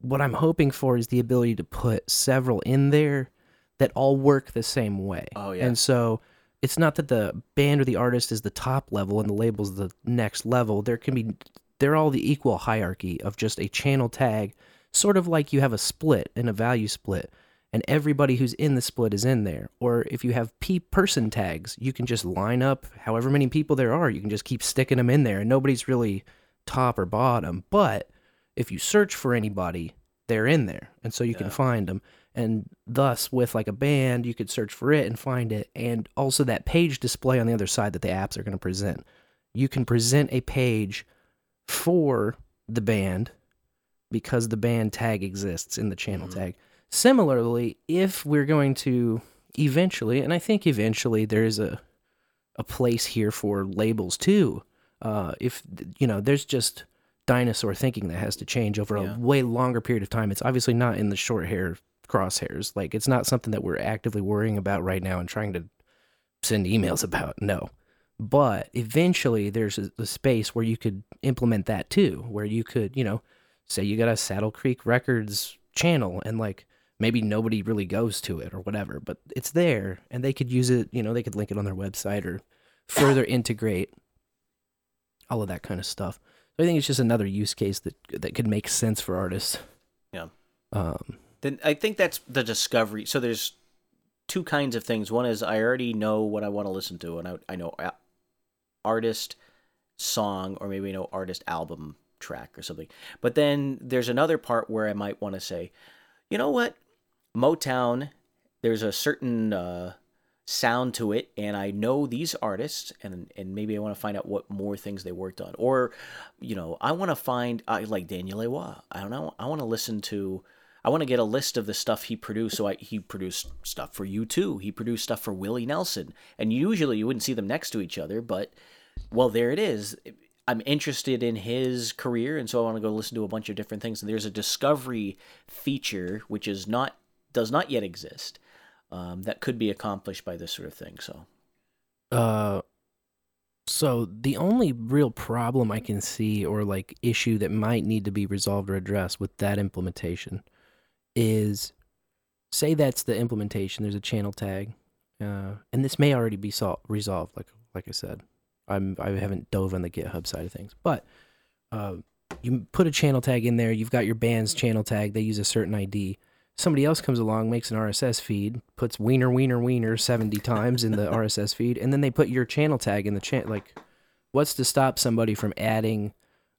what I'm hoping for is the ability to put several in there that all work the same way. Oh, yeah. And so it's not that the band or the artist is the top level and the label's the next level. There can be they're all the equal hierarchy of just a channel tag, sort of like you have a split and a value split. And everybody who's in the split is in there. Or if you have P person tags, you can just line up however many people there are. You can just keep sticking them in there, and nobody's really top or bottom. But if you search for anybody, they're in there, and so you can find them. And thus, with like a band, you could search for it and find it, and also that page display on the other side that the apps are going to present. You can present a page for the band because the band tag exists in the channel Mhm. tag. Similarly, if we're going to eventually, and I think eventually there's a a place here for labels too. Uh, if you know, there's just dinosaur thinking that has to change over Yeah. a way longer period of time. It's obviously not in the short hair crosshairs. Like it's not something that we're actively worrying about right now and trying to send emails (laughs) about. No. But eventually there's a, a space where you could implement that too, where you could, you know, say you got a Saddle Creek Records channel and like maybe nobody really goes to it or whatever, but it's there and they could use it, you know, they could link it on their website or further integrate all of that kind of stuff. So I think it's just another use case that that could make sense for artists. Yeah. Um then I think that's the discovery. So there's two kinds of things. One is I already know what I want to listen to, and I, I know artist, song, or maybe I know artist album track or something. But then there's another part where I might want to say, you know what, Motown. There's a certain uh, sound to it, and I know these artists, and and maybe I want to find out what more things they worked on, or you know, I want to find I like Daniel Lanois. I don't know. I want to listen to. I want to get a list of the stuff he produced. So I, he produced stuff for U2. He produced stuff for Willie Nelson, and usually you wouldn't see them next to each other, but well, there it is. I'm interested in his career, and so I want to go listen to a bunch of different things. And there's a discovery feature which is not does not yet exist, um, that could be accomplished by this sort of thing. So Uh, so the only real problem I can see, or like issue that might need to be resolved or addressed with that implementation, is say that's the implementation. There's a channel tag, uh, and this may already be sol- resolved. Like like I said, I'm I haven't dove on the GitHub side of things, but uh, you put a channel tag in there. You've got your band's channel tag. They use a certain ID. Somebody else comes along, makes an RSS feed, puts wiener wiener wiener seventy times in the (laughs) RSS feed, and then they put your channel tag in the chat. Like, what's to stop somebody from adding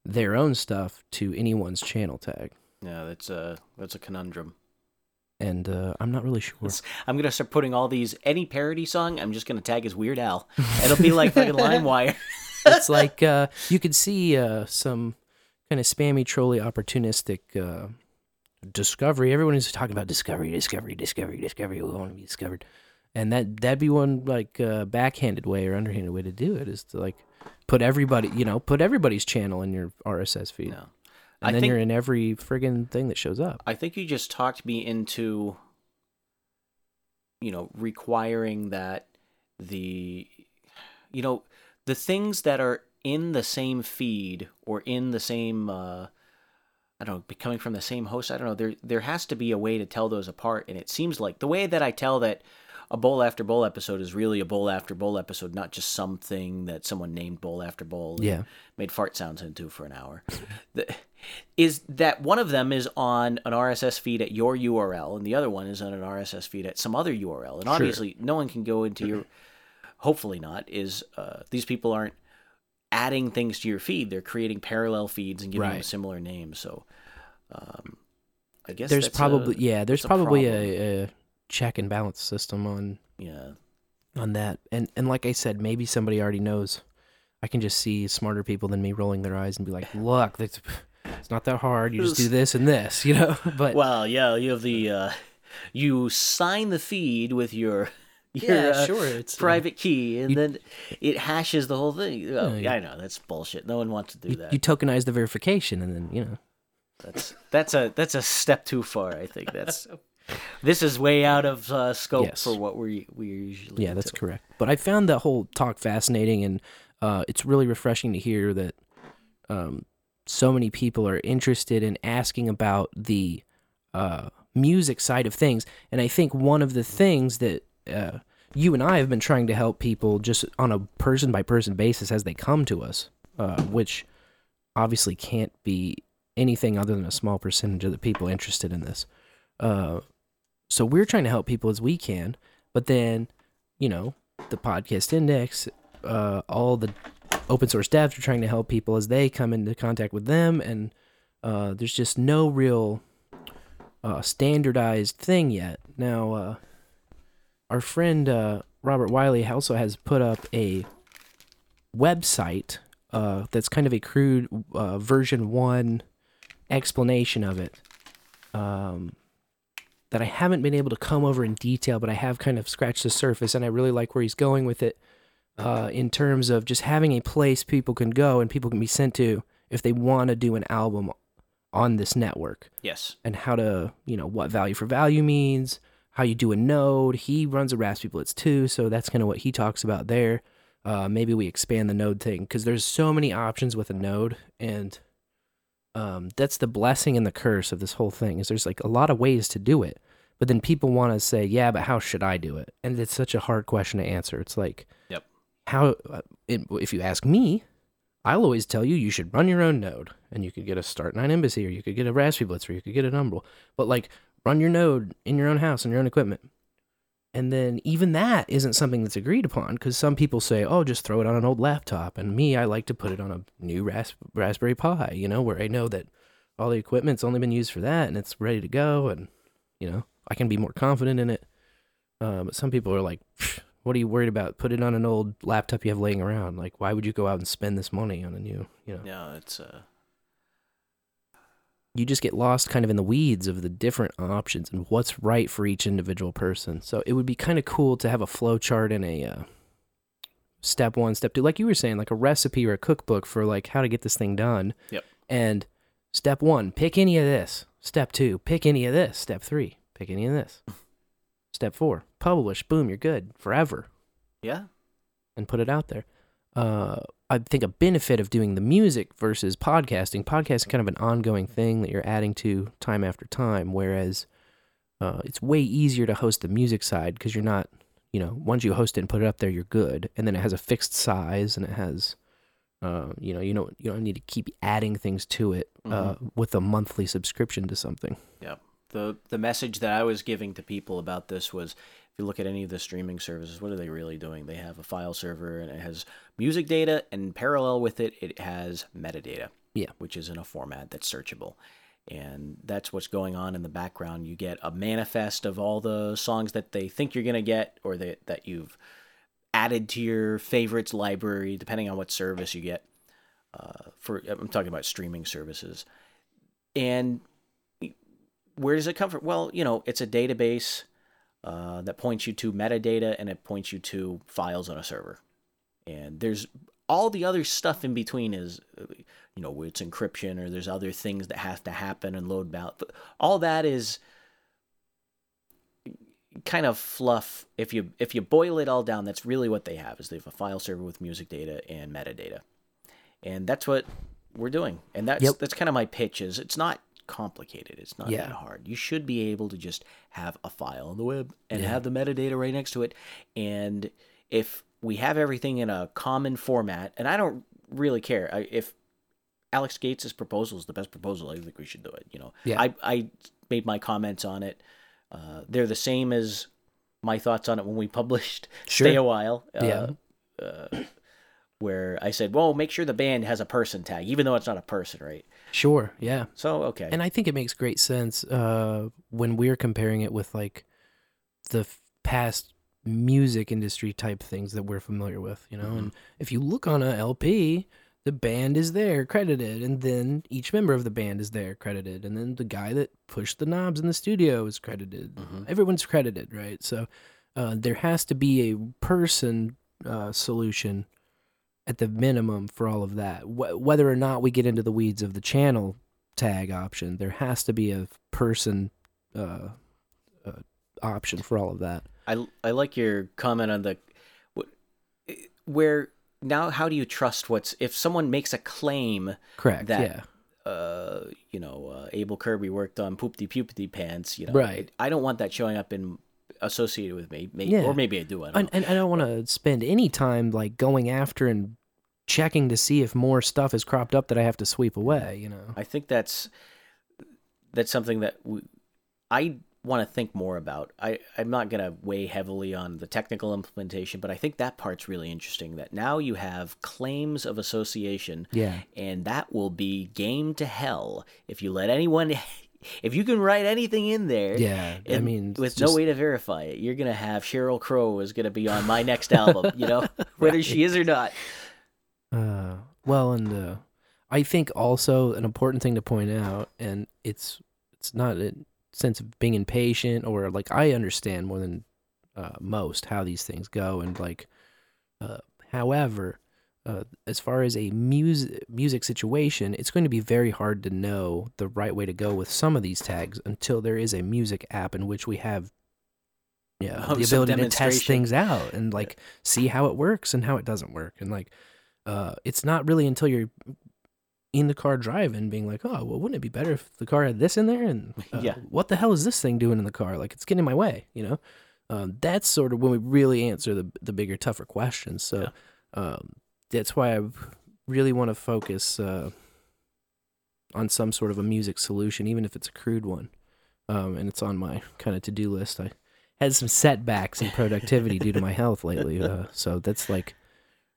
their own stuff to anyone's channel tag? yeah, that's a that's a conundrum. And uh, I'm not really sure. It's- I'm gonna start putting all these any parody song. I'm just gonna tag as Weird Al. It'll be like fucking (laughs) LimeWire. it's like (laughs) uh, you could see uh, some kind of spammy, trolly, opportunistic uh, discovery. Everyone is talking about discovery, discovery, discovery, discovery. We want to be discovered, and that that'd be one like uh, backhanded way or underhanded way to do it is to like put everybody, you know, put everybody's channel in your RSS feed, No. and I then think you're in every friggin' thing that shows up. I think you just talked me into, you know, requiring that the, you know, the things that are in the same feed or in the same, uh, I don't know, be- coming from the same host. I don't know. There, there has to be a way to tell those apart, and it seems like the way that I tell that a bowl after bowl episode is really a bowl after bowl episode, not just something that someone named bowl after bowl. and Yeah. made fart sounds into for an hour. The- is that one of them is on an RSS feed at your URL, and the other one is on an RSS feed at some other URL. And obviously, no one can go into your. Hopefully not. Is uh, these people aren't adding things to your feed? They're creating parallel feeds and giving them Right. similar names. So, um, I guess There's probably a, yeah, there's a probably a, a check and balance system on yeah. on that. And and like I said, maybe somebody already knows. I can just see smarter people than me rolling their eyes and be like, (laughs) "Look, that's, it's not that hard. You just do this and this, (laughs) you know." But Well, yeah, you have the uh, you sign the feed with your your yeah, uh, sure, it's uh, private key, and you- then it hashes the whole thing. Oh, Yeah, I know that's bullshit. No one wants to do you, that. you tokenize the verification, and then you know. That's that's a that's a step too far. I think that's (laughs) this is way out of uh, scope Yes. for what we we usually. Yeah, that's into. correct. But I found that whole talk fascinating, and uh, it's really refreshing to hear that um, so many people are interested in asking about the uh, music side of things. And I think one of the things that uh, you and I have been trying to help people just on a person by person basis as they come to us, uh, which obviously can't be anything other than a small percentage of the people interested in this. Uh, so we're trying to help people as we can, but then, you know, the podcast index, uh, all the open source devs are trying to help people as they come into contact with them, and uh, there's just no real uh, standardized thing yet. Now, uh, our friend uh, Robert Wiley also has put up a website uh, that's kind of a crude uh, version one explanation of it. Um, that I haven't been able to come over in detail, but I have kind of scratched the surface, and I really like where he's going with it. Uh, in terms of just having a place people can go and people can be sent to if they want to do an album on this network Yes. and how to, you know, what value for value means, how you do a node. He runs a RaspiBlitz too, so that's kind of what he talks about there. Uh, maybe we expand the node thing because there's so many options with a node, and um, that's the blessing and the curse of this whole thing. Is there's like a lot of ways to do it, but then people want to say, yeah, but how should I do it? And it's such a hard question to answer. It's like, Yep. how uh, it, if you ask me, I'll always tell you you should run your own node, and you could get a Start Nine Embassy, or you could get a RaspiBlitz, or you could get an Umbrel. But like, run your node in your own house and your own equipment. And then even that isn't something that's agreed upon because some people say, "Oh, just throw it on an old laptop." And me, I like to put it on a new ras- Raspberry Pi, you know, where I know that all the equipment's only been used for that and it's ready to go, and you know, I can be more confident in it. Uh, but some people are like, "What are you worried about? Put it on an old laptop you have laying around. Like, why would you go out and spend this money on a new, you know?" Yeah, it's uh, you just get lost kind of in the weeds of the different options and what's right for each individual person. So it would be kind of cool to have a flow chart and a uh, step one, step two, like you were saying, like a recipe or a cookbook for like how to get this thing done. Yep. And step one, pick any of this. Step two, pick any of this. Step three, pick any of this. Step four, publish. Boom, you're good forever. Yeah. and put it out there. Uh, I think a benefit of doing the music versus podcasting, podcasting is kind of an ongoing thing that you're adding to time after time, whereas uh, it's way easier to host the music side because you're not, you know, once you host it and put it up there, you're good, and then it has a fixed size and it has, uh, you know, you don't you don't need to keep adding things to it uh, with a monthly subscription to something. Yeah. The the message that I was giving to people about this was if you look at any of the streaming services, what are they really doing? They have a file server and it has music data and parallel with it it has metadata. Yeah. Which is in a format that's searchable. And that's what's going on in the background. You get a manifest of all the songs that they think you're gonna get or that that you've added to your favorites library, depending on what service you get. Uh, for I'm talking about streaming services. And where does it come from? Well, you know, it's a database uh, that points you to metadata and it points you to files on a server. And there's all the other stuff in between is, uh, you know, it's encryption or there's other things that have to happen and load balance. All that is kind of fluff. If you if you boil it all down, that's really what they have is they have a file server with music data and metadata, and that's what we're doing. And that's Yep. that's kind of my pitch. Is it's not complicated. It's not Yeah. that hard. You should be able to just have a file on the web and Yeah. have the metadata right next to it. And if we have everything in a common format, and I don't really care I, if Alecks Gates's proposal is the best proposal, I think we should do it. You know, Yeah. I I made my comments on it. Uh, they're the same as my thoughts on it when we published (laughs) Stay a While. Uh, Yeah. Uh, where I said, well, make sure the band has a person tag, even though it's not a person, right? Sure, yeah. So, okay. And I think it makes great sense uh, when we're comparing it with like the f- past music industry type things that we're familiar with, you know. And if you look on a LP, the band is there credited, and then each member of the band is there credited, and then the guy that pushed the knobs in the studio is credited. Everyone's credited, right? So uh, there has to be a person uh, solution at the minimum for all of that. Wh- whether or not we get into the weeds of the channel tag option, there has to be a person uh, uh, option for all of that. I, I like your comment on the where now how do you trust what's if someone makes a claim Correct. that yeah. uh you know uh, Able Kirby worked on Poopty Pupty Pants you know Right. I don't want that showing up in associated with me maybe Yeah. or maybe I do I don't And, and I don't want to spend any time like going after and checking to see if more stuff has cropped up that I have to sweep away. You know. I think that's that's something that we, I want to think more about. I I'm not gonna weigh heavily on the technical implementation, but I think that part's really interesting. That now you have claims of association, Yeah. and that will be game to hell if you let anyone. (laughs) If you can write anything in there, Yeah. I mean, with just- no way to verify it, you're gonna have Sheryl Crow is gonna be on my next album. You know, (laughs) whether she is or not. Uh, well, and uh, I think also an important thing to point out, and it's it's not a sense of being impatient or like I understand more than uh, most how these things go, and like, uh, however, uh, as far as a music music situation, it's going to be very hard to know the right way to go with some of these tags until there is a music app in which we have. Yeah, Oh, (laughs) the ability to test things out and like see how it works and how it doesn't work and like uh, it's not really until you're in the car driving being like, oh, well, wouldn't it be better if the car had this in there? And (laughs) uh, Yeah. what the hell is this thing doing in the car? Like, it's getting in my way, you know? Um, that's sort of when we really answer the, the bigger, tougher questions. So um, that's why I really want to focus uh, on some sort of a music solution, even if it's a crude one. Um, and it's on my kind of to do list. I had some setbacks in productivity due to my health lately. Uh, so that's like,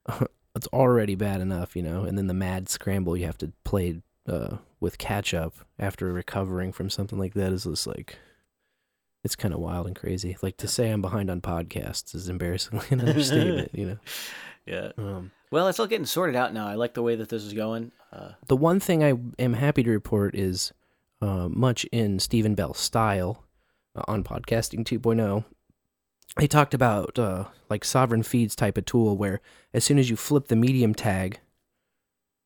(laughs) it's already bad enough, you know. And then the mad scramble you have to play uh, with catch up after recovering from something like that is just like, it's kind of wild and crazy. Like to say I'm behind on podcasts is embarrassingly (laughs) an understatement, you know. (laughs) Yeah. Um, Well, it's all getting sorted out now. I like the way that this is going. Uh, the one thing I am happy to report is uh, much in Steven Bell's style uh, on podcasting 2.0. He talked about uh, like sovereign feeds type of tool where as soon as you flip the medium tag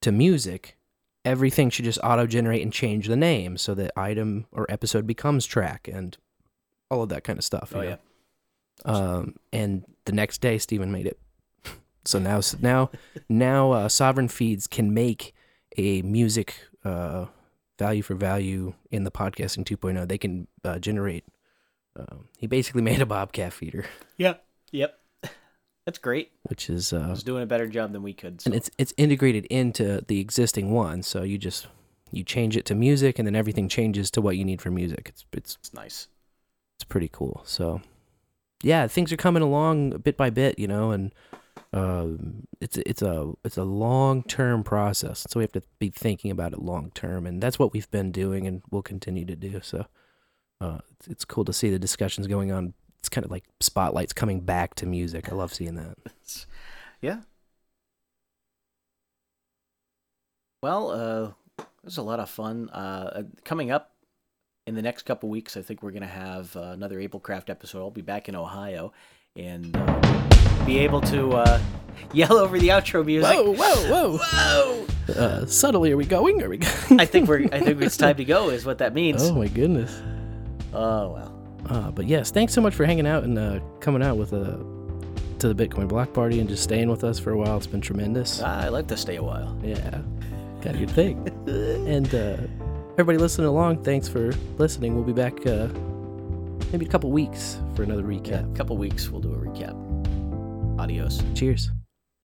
to music, everything should just auto generate and change the name so that item or episode becomes track and all of that kind of stuff. you Oh, yeah. Um, and the next day, Steven made it. So now, now, now, uh, Sovereign Feeds can make a music uh, value for value in the podcasting 2.0. They can uh, generate. Um, he basically (laughs) made a Bobcat feeder, Yep. Yep. That's great. which is uh, He's doing a better job than we could. so- and it's it's integrated into the existing one. So you just you change it to music, and then everything changes to what you need for music. It's it's it's nice. it's pretty cool. So yeah, things are coming along bit by bit, you know, and um, it's it's a it's a long term process. So we have to be thinking about it long term, and that's what we've been doing, and we'll continue to do. So uh, it's, it's cool to see the discussions going on. It's kind of like spotlights coming back to music. I love seeing that. (laughs) Yeah. Well, uh, was a lot of fun. Uh, uh, coming up in the next couple weeks, I think we're going to have uh, another AbleKraft episode. I'll be back in Ohio and uh, be able to uh, yell over the outro music. Whoa, whoa, whoa! (laughs) Whoa! Uh, subtly, are we going? Are we? Going? I think we're. I think it's time to go. Is what that means. oh my goodness. Oh well. Uh, but yes, thanks so much for hanging out and uh, coming out with uh, to the Bitcoin Block Party and just staying with us for a while. It's been tremendous. I like to stay a while. Yeah, got a good thing. (laughs) and uh, everybody listening along, thanks for listening. We'll be back uh, maybe a couple weeks for another Yeah, recap. a couple weeks we'll do a recap. Adios. Cheers.